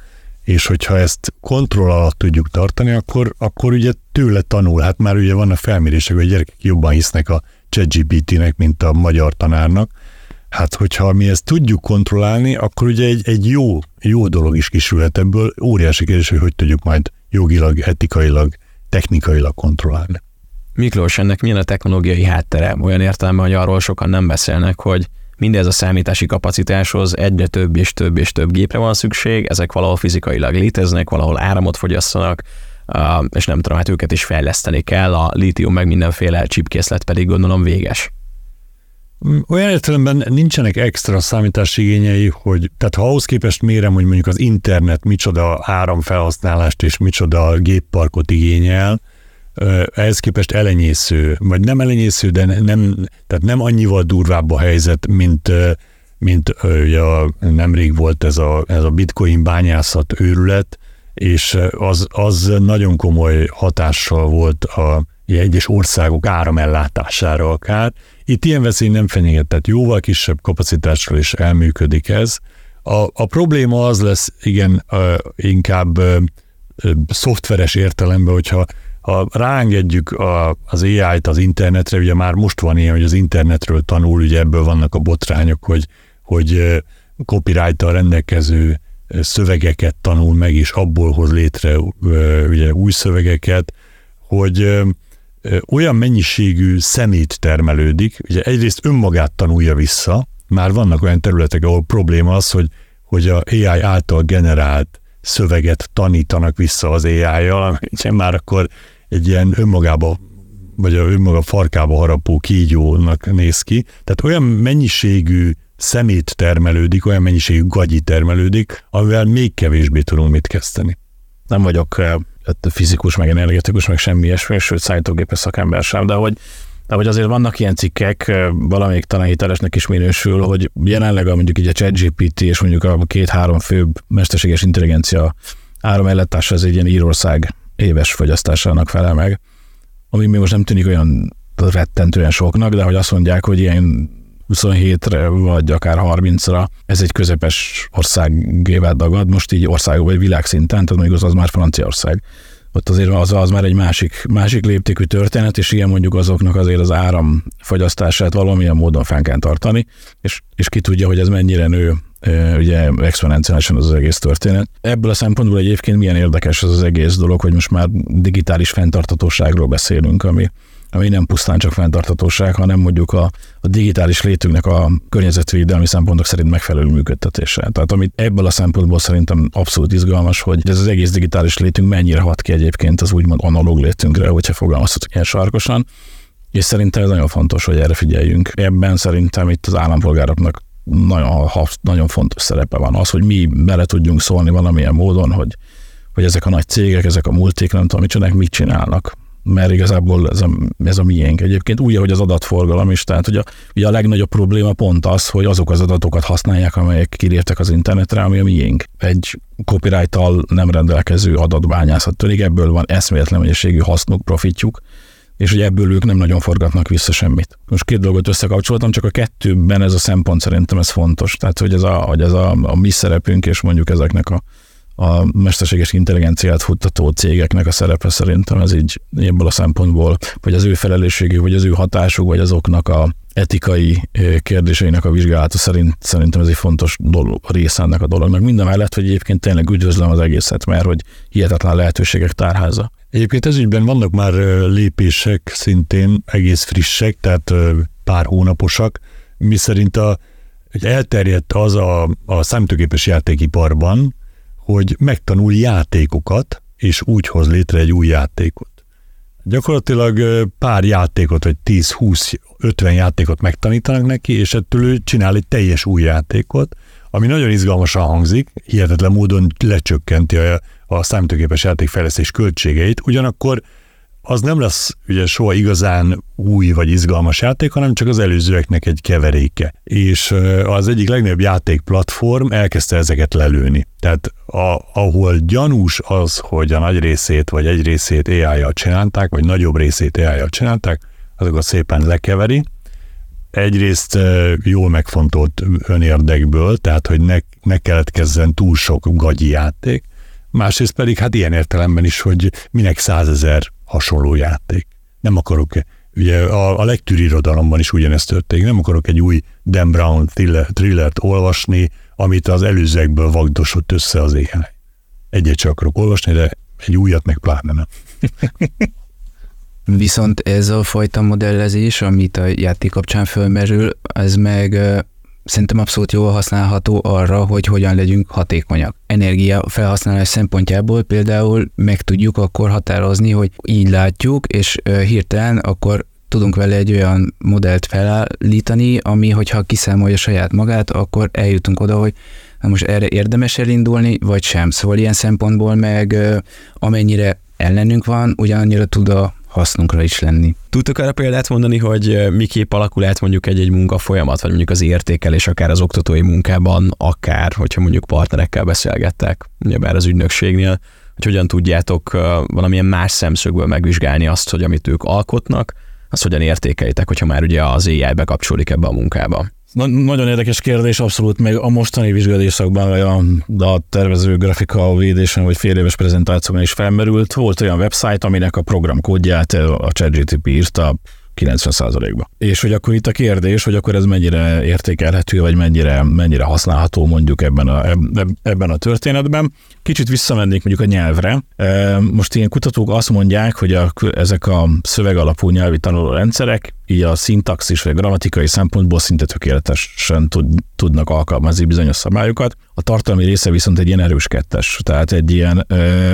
és hogyha ezt kontroll alatt tudjuk tartani, akkor, akkor ugye tőle tanul. Hát már ugye vannak felmérések, hogy a gyerekek jobban hisznek a ChatGPT-nek, mint a magyar tanárnak. Hát, hogyha mi ezt tudjuk kontrollálni, akkor ugye egy, egy jó, jó dolog is kisülhet ebből. Óriási kérdés, hogy hogy tudjuk majd jogilag, etikailag, technikailag kontrollálni. Miklós, ennek milyen a technológiai háttere? Olyan értelme, hogy arról sokan nem beszélnek, hogy mindez a számítási kapacitáshoz egyre több és több és több gépre van szükség, ezek valahol fizikailag léteznek, valahol áramot fogyasszanak, és nem tudom, hát őket is fejleszteni kell, a lítium meg mindenféle chipkészlet pedig gondolom véges. Olyan értelemben nincsenek extra számítási igényei, hogy tehát ha ahhoz képest mérem, hogy mondjuk az internet micsoda áramfelhasználást és micsoda gépparkot igényel, ehhez képest elenyésző, vagy nem elenyésző, de nem, tehát nem annyival durvább a helyzet, mint, mint ugye nemrég volt ez a, ez a bitcoin bányászat őrület, és az, az nagyon komoly hatással volt a egyes országok áramellátására akár. Itt ilyen veszély nem fenyeget, tehát jóval kisebb kapacitásról is elműködik ez. A, a probléma az lesz, igen, inkább szoftveres értelemben, hogyha ha ráengedjük a, az AI-t az internetre, ugye már most van ilyen, hogy az internetről tanul, ugye ebből vannak a botrányok, hogy, hogy copyright rendelkező szövegeket tanul meg, és abból hoz létre ugye, új szövegeket, hogy olyan mennyiségű szemét termelődik, ugye egyrészt önmagát tanulja vissza, már vannak olyan területek, ahol probléma az, hogy, hogy a AI által generált szöveget tanítanak vissza az AI-jal, ami már akkor egy ilyen önmagába vagy a önmaga farkába harapó kígyónak néz ki. Tehát olyan mennyiségű szemét termelődik, olyan mennyiségű gagyi termelődik, amivel még kevésbé tudunk mit kezdeni. Nem vagyok fizikus, meg energetikus, meg semmi ilyesmi, sőt szállítógépes szakember sem, de hogy de hogy azért vannak ilyen cikkek, valamelyik talán hitelesnek is minősül, hogy jelenleg a mondjuk így a ChatGPT és mondjuk a két-három főbb mesterséges intelligencia áramellátása ez egy ilyen Írország éves fogyasztásának felel meg, ami még most nem tűnik olyan rettentően soknak, de hogy azt mondják, hogy ilyen 27-re, vagy akár 30-ra ez egy közepes országével dagad, most így ország vagy világszinten, tehát mondjuk az, az már Franciaország. Ott azért az, az már egy másik, másik léptékű történet, és ilyen mondjuk azoknak azért az áramfogyasztását valamilyen módon fenn kell tartani, és, és ki tudja, hogy ez mennyire nő ugye exponenciálisan az, az egész történet. Ebből a szempontból egyébként milyen érdekes az az egész dolog, hogy most már digitális fenntartatóságról beszélünk, ami, ami nem pusztán csak fenntartatóság, hanem mondjuk a, a digitális létünknek a környezetvédelmi szempontok szerint megfelelő működtetése. Tehát amit ebből a szempontból szerintem abszolút izgalmas, hogy ez az egész digitális létünk mennyire hat ki egyébként az úgymond analóg létünkre, hogyha fogalmazhatok ilyen sarkosan. És szerintem ez nagyon fontos, hogy erre figyeljünk. Ebben szerintem itt az állampolgároknak nagyon, nagyon fontos szerepe van. Az, hogy mi bele tudjunk szólni valamilyen módon, hogy, hogy ezek a nagy cégek, ezek a multik, nem tudom, mit mit csinálnak. Mert igazából ez a, ez a miénk. Egyébként úgy, hogy az adatforgalom is, tehát a, ugye a legnagyobb probléma pont az, hogy azok az adatokat használják, amelyek kiléptek az internetre, ami a miénk. Egy copyright nem rendelkező adatbányászat törik, ebből van eszméletlen mennyiségű hasznuk, profitjuk, és hogy ebből ők nem nagyon forgatnak vissza semmit. Most két dolgot összekapcsoltam, csak a kettőben ez a szempont szerintem ez fontos. Tehát, hogy ez a, hogy ez a, a mi szerepünk, és mondjuk ezeknek a, a mesterséges intelligenciát futtató cégeknek a szerepe szerintem ez így ebből a szempontból, vagy az ő felelősségük, vagy az ő hatásuk, vagy azoknak a etikai kérdéseinek a vizsgálata szerint szerintem ez egy fontos dolog, része ennek a dolognak. Minden mellett, hogy egyébként tényleg üdvözlöm az egészet, mert hogy hihetetlen lehetőségek tárháza. Egyébként ez ügyben vannak már lépések szintén egész frissek, tehát pár hónaposak, mi szerint a, elterjedt az a, a számítógépes játékiparban, hogy megtanul játékokat, és úgy hoz létre egy új játékot. Gyakorlatilag pár játékot, vagy 10-20-50 játékot megtanítanak neki, és ettől ő csinál egy teljes új játékot, ami nagyon izgalmasan hangzik, hihetetlen módon lecsökkenti a, a számítógépes játékfejlesztés költségeit, ugyanakkor az nem lesz ugye soha igazán új vagy izgalmas játék, hanem csak az előzőeknek egy keveréke. És az egyik legnagyobb játékplatform elkezdte ezeket lelőni. Tehát a, ahol gyanús az, hogy a nagy részét vagy egy részét AI-jal csinálták, vagy nagyobb részét AI-jal csinálták, azokat szépen lekeveri. Egyrészt jól megfontolt önérdekből, tehát hogy ne, ne keletkezzen túl sok gagyi játék, másrészt pedig hát ilyen értelemben is, hogy minek százezer hasonló játék. Nem akarok, ugye a, a legtűri irodalomban is ugyanezt történik, nem akarok egy új Dan Brown thriller, thrillert olvasni, amit az előzőekből vagdosott össze az éjjel. Egyet csak akarok olvasni, de egy újat meg pláne nem. Viszont ez a fajta modellezés, amit a játék kapcsán fölmerül, ez meg szerintem abszolút jól használható arra, hogy hogyan legyünk hatékonyak. Energia felhasználás szempontjából például meg tudjuk akkor határozni, hogy így látjuk, és hirtelen akkor tudunk vele egy olyan modellt felállítani, ami, hogyha kiszámolja saját magát, akkor eljutunk oda, hogy na most erre érdemes elindulni, vagy sem. Szóval ilyen szempontból meg amennyire ellenünk van, ugyanannyira tud a hasznunkra is lenni. Tudtok arra példát mondani, hogy miképp alakul át mondjuk egy-egy munka folyamat, vagy mondjuk az értékelés akár az oktatói munkában, akár, hogyha mondjuk partnerekkel beszélgettek, bár az ügynökségnél, hogy hogyan tudjátok valamilyen más szemszögből megvizsgálni azt, hogy amit ők alkotnak, azt hogyan értékelitek, hogyha már ugye az AI bekapcsolódik ebbe a munkába. Na, nagyon érdekes kérdés, abszolút még a mostani vizsgálódásokban a, a tervező grafika védésen vagy fél éves prezentációban is felmerült. Volt olyan website, aminek a programkódját a ChatGTP írta 90%-ba. És hogy akkor itt a kérdés, hogy akkor ez mennyire értékelhető, vagy mennyire, mennyire használható mondjuk ebben a, ebben a történetben. Kicsit visszamennék mondjuk a nyelvre. Most ilyen kutatók azt mondják, hogy a, ezek a szövegalapú nyelvi tanuló rendszerek így a szintaxis vagy grammatikai szempontból szinte tökéletesen tud, tudnak alkalmazni bizonyos szabályokat. A tartalmi része viszont egy ilyen erős kettes, tehát egy ilyen,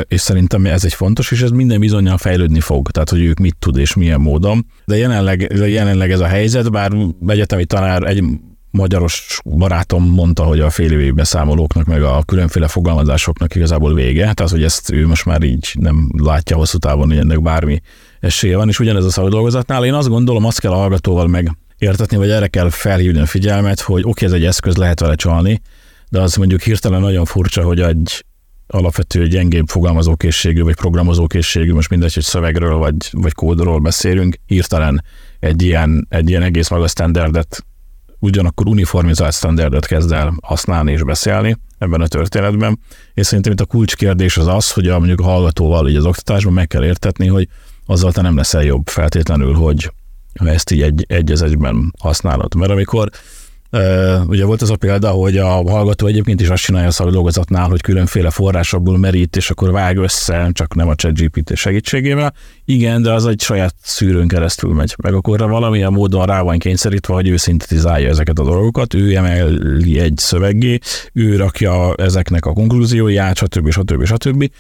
és szerintem ez egy fontos, és ez minden bizonyal fejlődni fog, tehát hogy ők mit tud és milyen módon. De jelenleg, jelenleg ez a helyzet, bár egyetemi tanár egy magyaros barátom mondta, hogy a fél évi beszámolóknak, meg a különféle fogalmazásoknak igazából vége, tehát hogy ezt ő most már így nem látja hosszú távon, hogy ennek bármi esélye van, és ugyanez a szakdolgozatnál. Én azt gondolom, azt kell a hallgatóval meg értetni, vagy erre kell felhívni a figyelmet, hogy oké, okay, ez egy eszköz, lehet vele csalni, de az mondjuk hirtelen nagyon furcsa, hogy egy alapvető gyengébb fogalmazókészségű, vagy programozókészségű, most mindegy, hogy szövegről, vagy, vagy kódról beszélünk, hirtelen egy ilyen, egy ilyen egész magas standardet ugyanakkor uniformizált standardet kezd el használni és beszélni ebben a történetben. És szerintem itt a kulcskérdés az az, hogy a, mondjuk a hallgatóval így az oktatásban meg kell értetni, hogy azzal te nem leszel jobb feltétlenül, hogy ezt így egy, egy egyben használod. Mert amikor Ugye volt az a példa, hogy a hallgató egyébként is azt csinálja a szakdolgozatnál, hogy különféle forrásokból merít, és akkor vág össze, csak nem a ChatGPT segítségével. Igen, de az egy saját szűrőn keresztül megy. Meg akkor valamilyen módon rá van kényszerítve, hogy ő szintetizálja ezeket a dolgokat, ő emeli egy szöveggé, ő rakja ezeknek a konklúzióját, stb. stb. stb.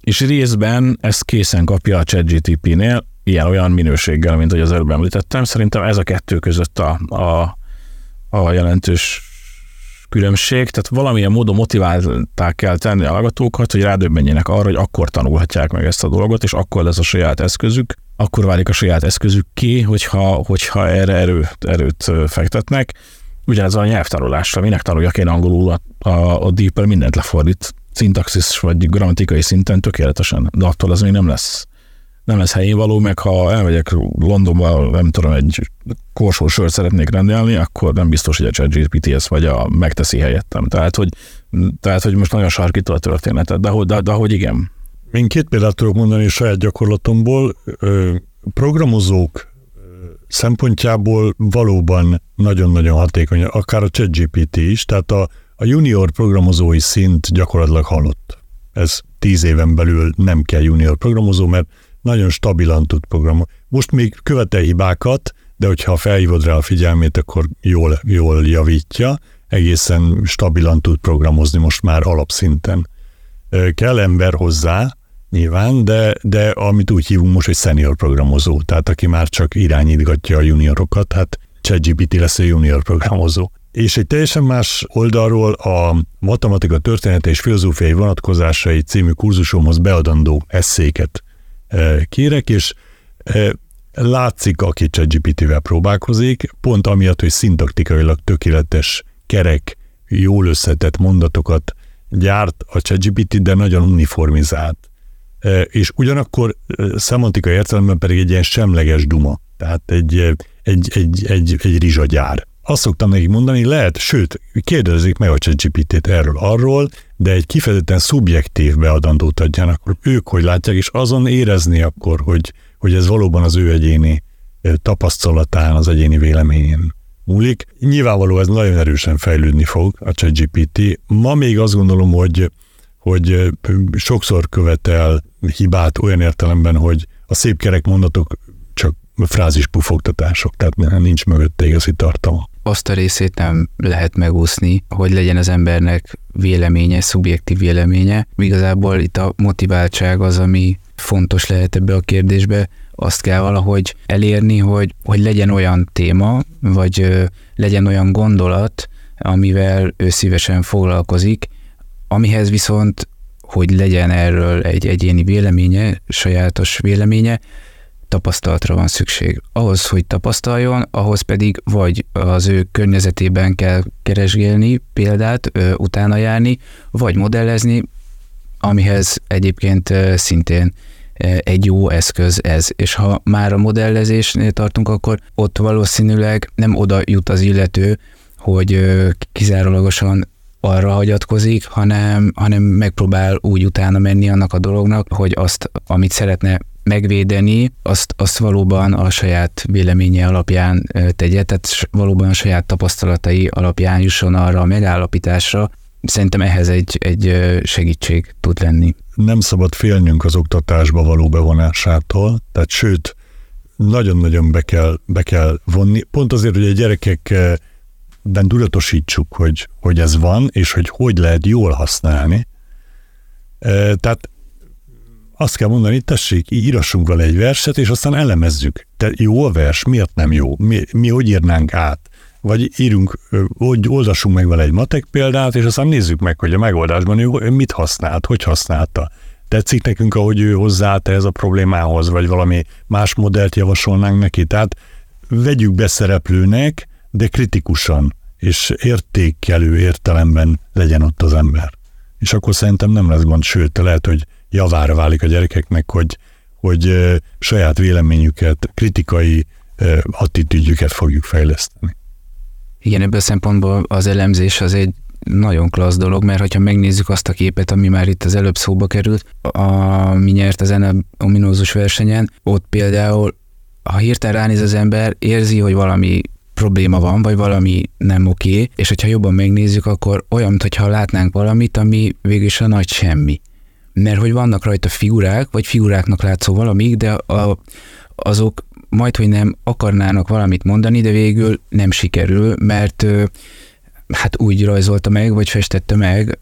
És részben ezt készen kapja a ChatGTP-nél, ilyen-olyan minőséggel, mint hogy az előbb említettem. Szerintem ez a kettő között a, a a jelentős különbség, tehát valamilyen módon motiválták kell tenni a hallgatókat, hogy rádöbbenjenek arra, hogy akkor tanulhatják meg ezt a dolgot, és akkor lesz a saját eszközük, akkor válik a saját eszközük ki, hogyha, hogyha erre erőt, erőt fektetnek. Ugyanez a nyelvtanulásra, minek tanuljak én angolul, a, a, a Deeper mindent lefordít, szintaxis vagy grammatikai szinten tökéletesen, de attól az még nem lesz nem lesz helyén való, meg ha elmegyek Londonba, nem tudom, egy korsó sört szeretnék rendelni, akkor nem biztos, hogy a ChatGPT ezt vagy a megteszi helyettem. Tehát, hogy, tehát, hogy most nagyon sarkító a történetet, de, de, de hogy igen. Én két példát tudok mondani saját gyakorlatomból. Programozók szempontjából valóban nagyon-nagyon hatékony, akár a ChatGPT is, tehát a, a junior programozói szint gyakorlatilag halott. Ez tíz éven belül nem kell junior programozó, mert nagyon stabilan tud programozni. Most még követel hibákat, de hogyha felhívod rá a figyelmét, akkor jól, jól javítja, egészen stabilan tud programozni most már alapszinten. Kell ember hozzá, nyilván, de, de amit úgy hívunk most, hogy senior programozó, tehát aki már csak irányítgatja a juniorokat, hát ChatGPT lesz a junior programozó. És egy teljesen más oldalról a matematika története és filozófiai vonatkozásai című kurzusomhoz beadandó eszéket kérek, és látszik, aki ChatGPT-vel próbálkozik, pont amiatt, hogy szintaktikailag tökéletes, kerek, jól összetett mondatokat gyárt a ChatGPT, de nagyon uniformizált. És ugyanakkor szemantikai értelemben pedig egy ilyen semleges duma, tehát egy, egy, egy, egy, egy rizsagyár. Azt szoktam nekik mondani, lehet, sőt, kérdezik meg a ChatGPT-t erről, arról, de egy kifejezetten szubjektív beadandót adjanak, akkor ők hogy látják, és azon érezni akkor, hogy, hogy ez valóban az ő egyéni tapasztalatán, az egyéni véleményén múlik. Nyilvánvaló ez nagyon erősen fejlődni fog a ChatGPT. Ma még azt gondolom, hogy, hogy sokszor követel hibát olyan értelemben, hogy a szép kerek mondatok csak frázis pufogtatások, tehát nincs mögötte igazi tartalma. Azt a részét nem lehet megúszni, hogy legyen az embernek véleménye, szubjektív véleménye. Igazából itt a motiváltság az, ami fontos lehet ebbe a kérdésbe, azt kell valahogy elérni, hogy, hogy legyen olyan téma, vagy ö, legyen olyan gondolat, amivel ő szívesen foglalkozik, amihez viszont, hogy legyen erről egy egyéni véleménye, sajátos véleménye, tapasztalatra van szükség. Ahhoz, hogy tapasztaljon, ahhoz pedig vagy az ő környezetében kell keresgélni példát, utána járni, vagy modellezni, amihez egyébként szintén egy jó eszköz ez. És ha már a modellezésnél tartunk, akkor ott valószínűleg nem oda jut az illető, hogy kizárólagosan arra hagyatkozik, hanem, hanem megpróbál úgy utána menni annak a dolognak, hogy azt, amit szeretne megvédeni, azt, azt valóban a saját véleménye alapján tegye, tehát valóban a saját tapasztalatai alapján jusson arra a megállapításra. Szerintem ehhez egy, egy segítség tud lenni nem szabad félnünk az oktatásba való bevonásától, tehát sőt, nagyon-nagyon be kell, be kell vonni, pont azért, hogy a gyerekekben tudatosítsuk, hogy, hogy ez van, és hogy hogy lehet jól használni. Tehát azt kell mondani, tessék, írassunk vele egy verset, és aztán elemezzük. Te jó a vers, miért nem jó? Mi, mi hogy írnánk át? vagy írunk, hogy oldassunk meg vele egy matek példát, és aztán nézzük meg, hogy a megoldásban ő mit használt, hogy használta. Tetszik nekünk, ahogy ő hozzáállt ez a problémához, vagy valami más modellt javasolnánk neki. Tehát vegyük be szereplőnek, de kritikusan, és értékelő értelemben legyen ott az ember. És akkor szerintem nem lesz gond, sőt, lehet, hogy javára válik a gyerekeknek, hogy, hogy saját véleményüket, kritikai attitűdjüket fogjuk fejleszteni. Igen, ebből a szempontból az elemzés az egy nagyon klassz dolog, mert ha megnézzük azt a képet, ami már itt az előbb szóba került, ami nyert az a ominózus versenyen, ott például, ha hirtelen ránéz az ember, érzi, hogy valami probléma van, vagy valami nem oké, és hogyha jobban megnézzük, akkor olyan, mintha látnánk valamit, ami végül is a nagy semmi. Mert hogy vannak rajta figurák, vagy figuráknak látszó valamik, de a, azok majd, hogy nem akarnának valamit mondani, de végül nem sikerül, mert hát úgy rajzolta meg, vagy festette meg,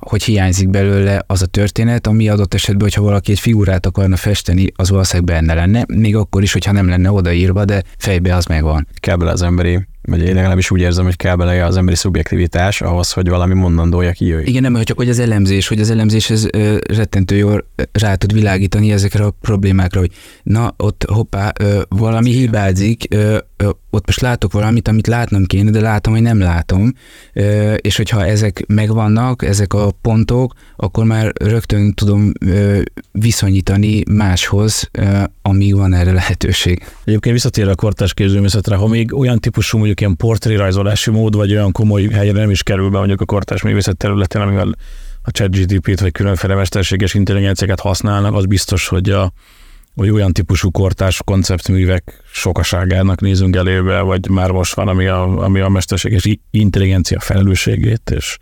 hogy hiányzik belőle az a történet, ami adott esetben, hogyha valaki egy figurát akarna festeni, az valószínűleg benne lenne, még akkor is, hogyha nem lenne odaírva, de fejbe az megvan. Kell bele az emberi vagy én legalábbis úgy érzem, hogy kell bele az emberi szubjektivitás ahhoz, hogy valami mondandója kijöjjön. Igen, nem, csak hogy az elemzés, hogy az elemzés ez ö, rettentő jól rá tud világítani ezekre a problémákra, hogy na, ott hoppá, ö, valami hibázik, ö, ö, ott most látok valamit, amit látnom kéne, de látom, hogy nem látom, ö, és hogyha ezek megvannak, ezek a pontok, akkor már rögtön tudom ö, viszonyítani máshoz, ö, amíg van erre lehetőség. Egyébként visszatér a kortás képzőművészetre, ha még olyan típusú mondjuk ilyen portrérajzolási mód, vagy olyan komoly helyre nem is kerül be mondjuk a kortás művészet területén, amivel a ChatGPT-t vagy különféle mesterséges intelligenciákat használnak, az biztos, hogy a, hogy olyan típusú kortás konceptművek sokaságának nézünk elébe, vagy már most van, ami a, ami a mesterséges intelligencia felelősségét, és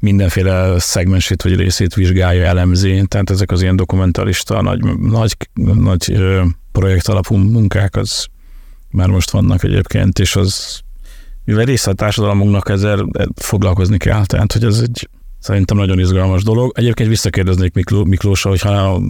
mindenféle szegmensét vagy részét vizsgálja, elemzi. Tehát ezek az ilyen dokumentarista, nagy, nagy, nagy projekt alapú munkák, az már most vannak egyébként, és az mivel része a társadalmunknak ezzel foglalkozni kell, tehát hogy ez egy Szerintem nagyon izgalmas dolog. Egyébként visszakérdeznék Mikló, Miklósra, hogyha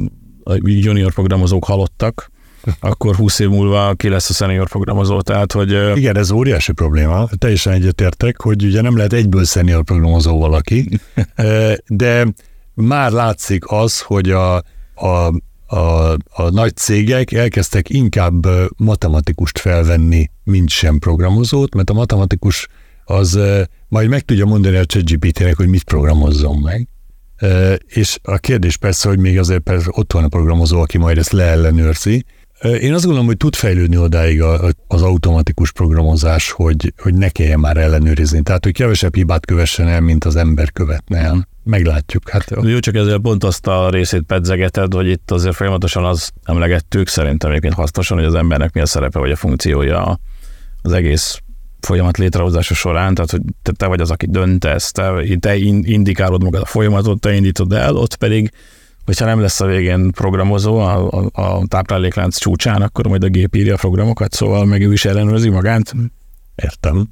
a junior programozók halottak, akkor 20 év múlva ki lesz a senior programozó, tehát hogy... Igen, ez óriási probléma. Teljesen egyetértek, hogy ugye nem lehet egyből senior programozó valaki, de már látszik az, hogy a, a, a, a nagy cégek elkezdtek inkább matematikust felvenni, mint sem programozót, mert a matematikus az majd meg tudja mondani a ChatGPT-nek, hogy mit programozzon meg. És a kérdés persze, hogy még azért persze ott van a programozó, aki majd ezt leellenőrzi, én azt gondolom, hogy tud fejlődni odáig az automatikus programozás, hogy, hogy ne kelljen már ellenőrizni. Tehát, hogy kevesebb hibát kövessen el, mint az ember követne el. Meglátjuk. Hát, jó, csak ezzel pont azt a részét pedzegeted, hogy itt azért folyamatosan az emlegettük, szerintem egyébként hasznosan, hogy az embernek mi a szerepe vagy a funkciója az egész folyamat létrehozása során, tehát hogy te, te vagy az, aki döntesz, te, te indikálod magad a folyamatot, te indítod el, ott pedig hogyha nem lesz a végén programozó a, a, a tápláléklánc csúcsán, akkor majd a gép írja a programokat, szóval meg ő is ellenőrzi magát. Értem.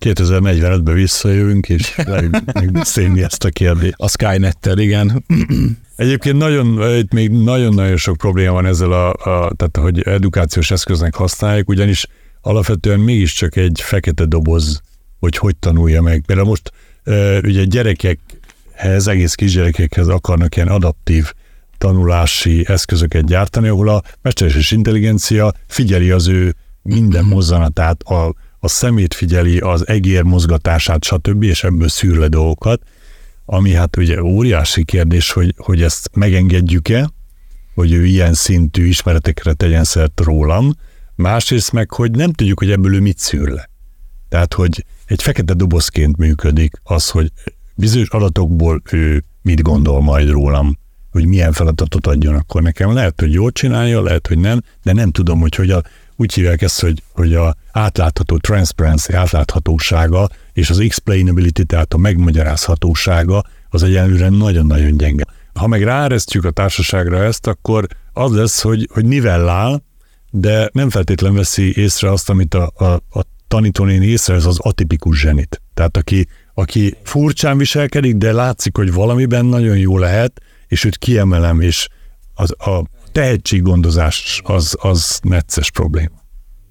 2045-ben visszajövünk, és megbeszélni ezt a kérdést. A Skynet-tel, igen. Egyébként nagyon, itt még nagyon-nagyon sok probléma van ezzel, a, a, tehát hogy edukációs eszköznek használják, ugyanis alapvetően mégiscsak egy fekete doboz, hogy hogy tanulja meg. Például most ugye gyerekek ehhez egész kisgyerekekhez akarnak ilyen adaptív tanulási eszközöket gyártani, ahol a mesterséges intelligencia figyeli az ő minden mozzanatát, a, a szemét figyeli, az egér mozgatását, stb., és ebből szűr le dolgokat, ami hát ugye óriási kérdés, hogy, hogy ezt megengedjük-e, hogy ő ilyen szintű ismeretekre tegyen szert rólam, másrészt meg, hogy nem tudjuk, hogy ebből ő mit szűr le. Tehát, hogy egy fekete dobozként működik az, hogy bizonyos adatokból ő mit gondol majd rólam, hogy milyen feladatot adjon akkor nekem. Lehet, hogy jól csinálja, lehet, hogy nem, de nem tudom, hogy, hogy a, úgy hívják ezt, hogy, hogy a átlátható transparency, átláthatósága és az explainability, tehát a megmagyarázhatósága az egyenlőre nagyon-nagyon gyenge. Ha meg ráeresztjük a társaságra ezt, akkor az lesz, hogy, hogy nivellál, de nem feltétlen veszi észre azt, amit a, a, a tanítónén észre, ez az atipikus zsenit. Tehát aki aki furcsán viselkedik, de látszik, hogy valamiben nagyon jó lehet, és őt kiemelem, és az, a tehetséggondozás az, az necces probléma.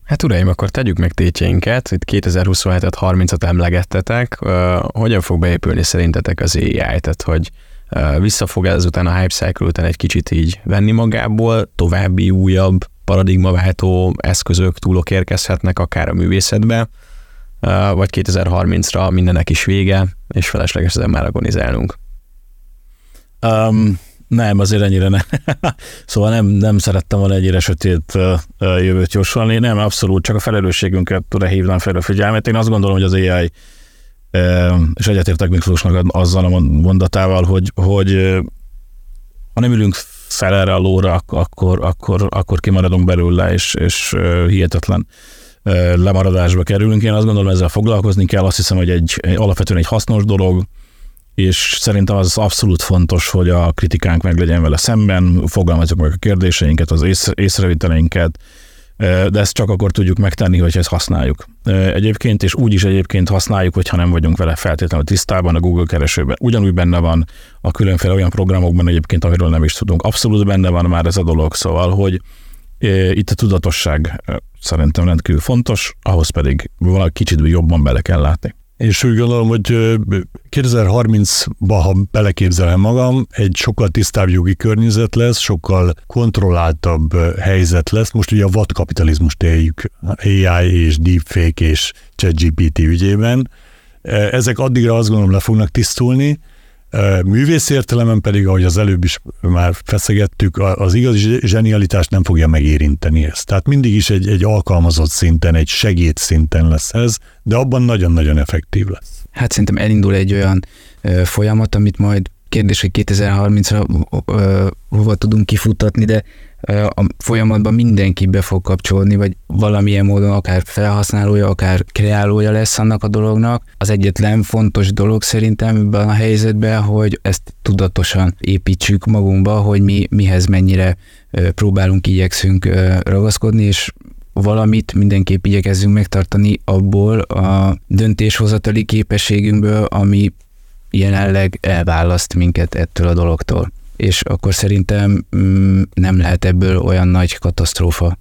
Hát uraim, akkor tegyük meg tétjeinket. Itt 2027-et, 30-at emlegettetek. Uh, hogyan fog beépülni szerintetek az AI? Tehát, hogy uh, vissza fog ezután a hype cycle után egy kicsit így venni magából, további újabb paradigmaváltó eszközök, túlok érkezhetnek akár a művészetbe, vagy 2030-ra mindennek is vége, és felesleges ezen már agonizálnunk. Um, nem, azért ennyire nem. szóval nem, nem szerettem volna ennyire sötét jövőt jósolni. Nem, abszolút, csak a felelősségünket tudja hívnám fel a figyelmet. Én azt gondolom, hogy az AI, és egyetértek Miklósnak azzal a mondatával, hogy, hogy ha nem ülünk fel erre a lóra, akkor, akkor, akkor kimaradunk belőle, és, és hihetetlen lemaradásba kerülünk. Én azt gondolom, ezzel foglalkozni kell, azt hiszem, hogy egy alapvetően egy hasznos dolog, és szerintem az abszolút fontos, hogy a kritikánk meg legyen vele szemben, fogalmazzuk meg a kérdéseinket, az ész, észrevételeinket, de ezt csak akkor tudjuk megtenni, hogy ezt használjuk. Egyébként, és úgy is egyébként használjuk, hogyha nem vagyunk vele feltétlenül tisztában a Google keresőben. Ugyanúgy benne van a különféle olyan programokban egyébként, amiről nem is tudunk. Abszolút benne van már ez a dolog, szóval, hogy itt a tudatosság szerintem rendkívül fontos, ahhoz pedig valami kicsit jobban bele kell látni. És úgy gondolom, hogy 2030-ba, ha beleképzelem magam, egy sokkal tisztább jogi környezet lesz, sokkal kontrolláltabb helyzet lesz. Most ugye a vad kapitalizmust éljük AI és deepfake és ChatGPT ügyében. Ezek addigra azt gondolom le fognak tisztulni, Művész értelemben pedig, ahogy az előbb is már feszegettük, az igazi zsenialitást nem fogja megérinteni ezt. Tehát mindig is egy, egy alkalmazott szinten, egy segéd szinten lesz ez, de abban nagyon-nagyon effektív lesz. Hát szerintem elindul egy olyan ö, folyamat, amit majd kérdés, hogy 2030-ra hova tudunk kifutatni, de a folyamatban mindenki be fog kapcsolni, vagy valamilyen módon akár felhasználója, akár kreálója lesz annak a dolognak. Az egyetlen fontos dolog szerintem ebben a helyzetben, hogy ezt tudatosan építsük magunkba, hogy mi mihez mennyire próbálunk, igyekszünk ragaszkodni, és valamit mindenképp igyekezzünk megtartani abból a döntéshozatali képességünkből, ami jelenleg elválaszt minket ettől a dologtól. És akkor szerintem mm, nem lehet ebből olyan nagy katasztrófa,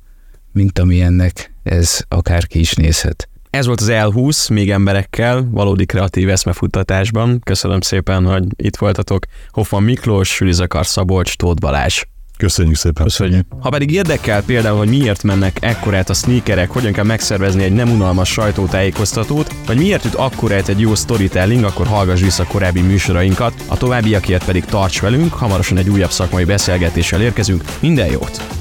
mint amilyennek ez akárki is nézhet. Ez volt az L20, még emberekkel, valódi kreatív eszmefuttatásban. Köszönöm szépen, hogy itt voltatok. Hoffman Miklós, Sülizakar Szabolcs, Tóth Balázs. Köszönjük szépen. Köszönjük. Ha pedig érdekel például, hogy miért mennek ekkorát a sneakerek, hogyan kell megszervezni egy nem unalmas sajtótájékoztatót, vagy miért jut akkorát egy jó storytelling, akkor hallgass vissza korábbi műsorainkat, a továbbiakért pedig tarts velünk, hamarosan egy újabb szakmai beszélgetéssel érkezünk. Minden jót!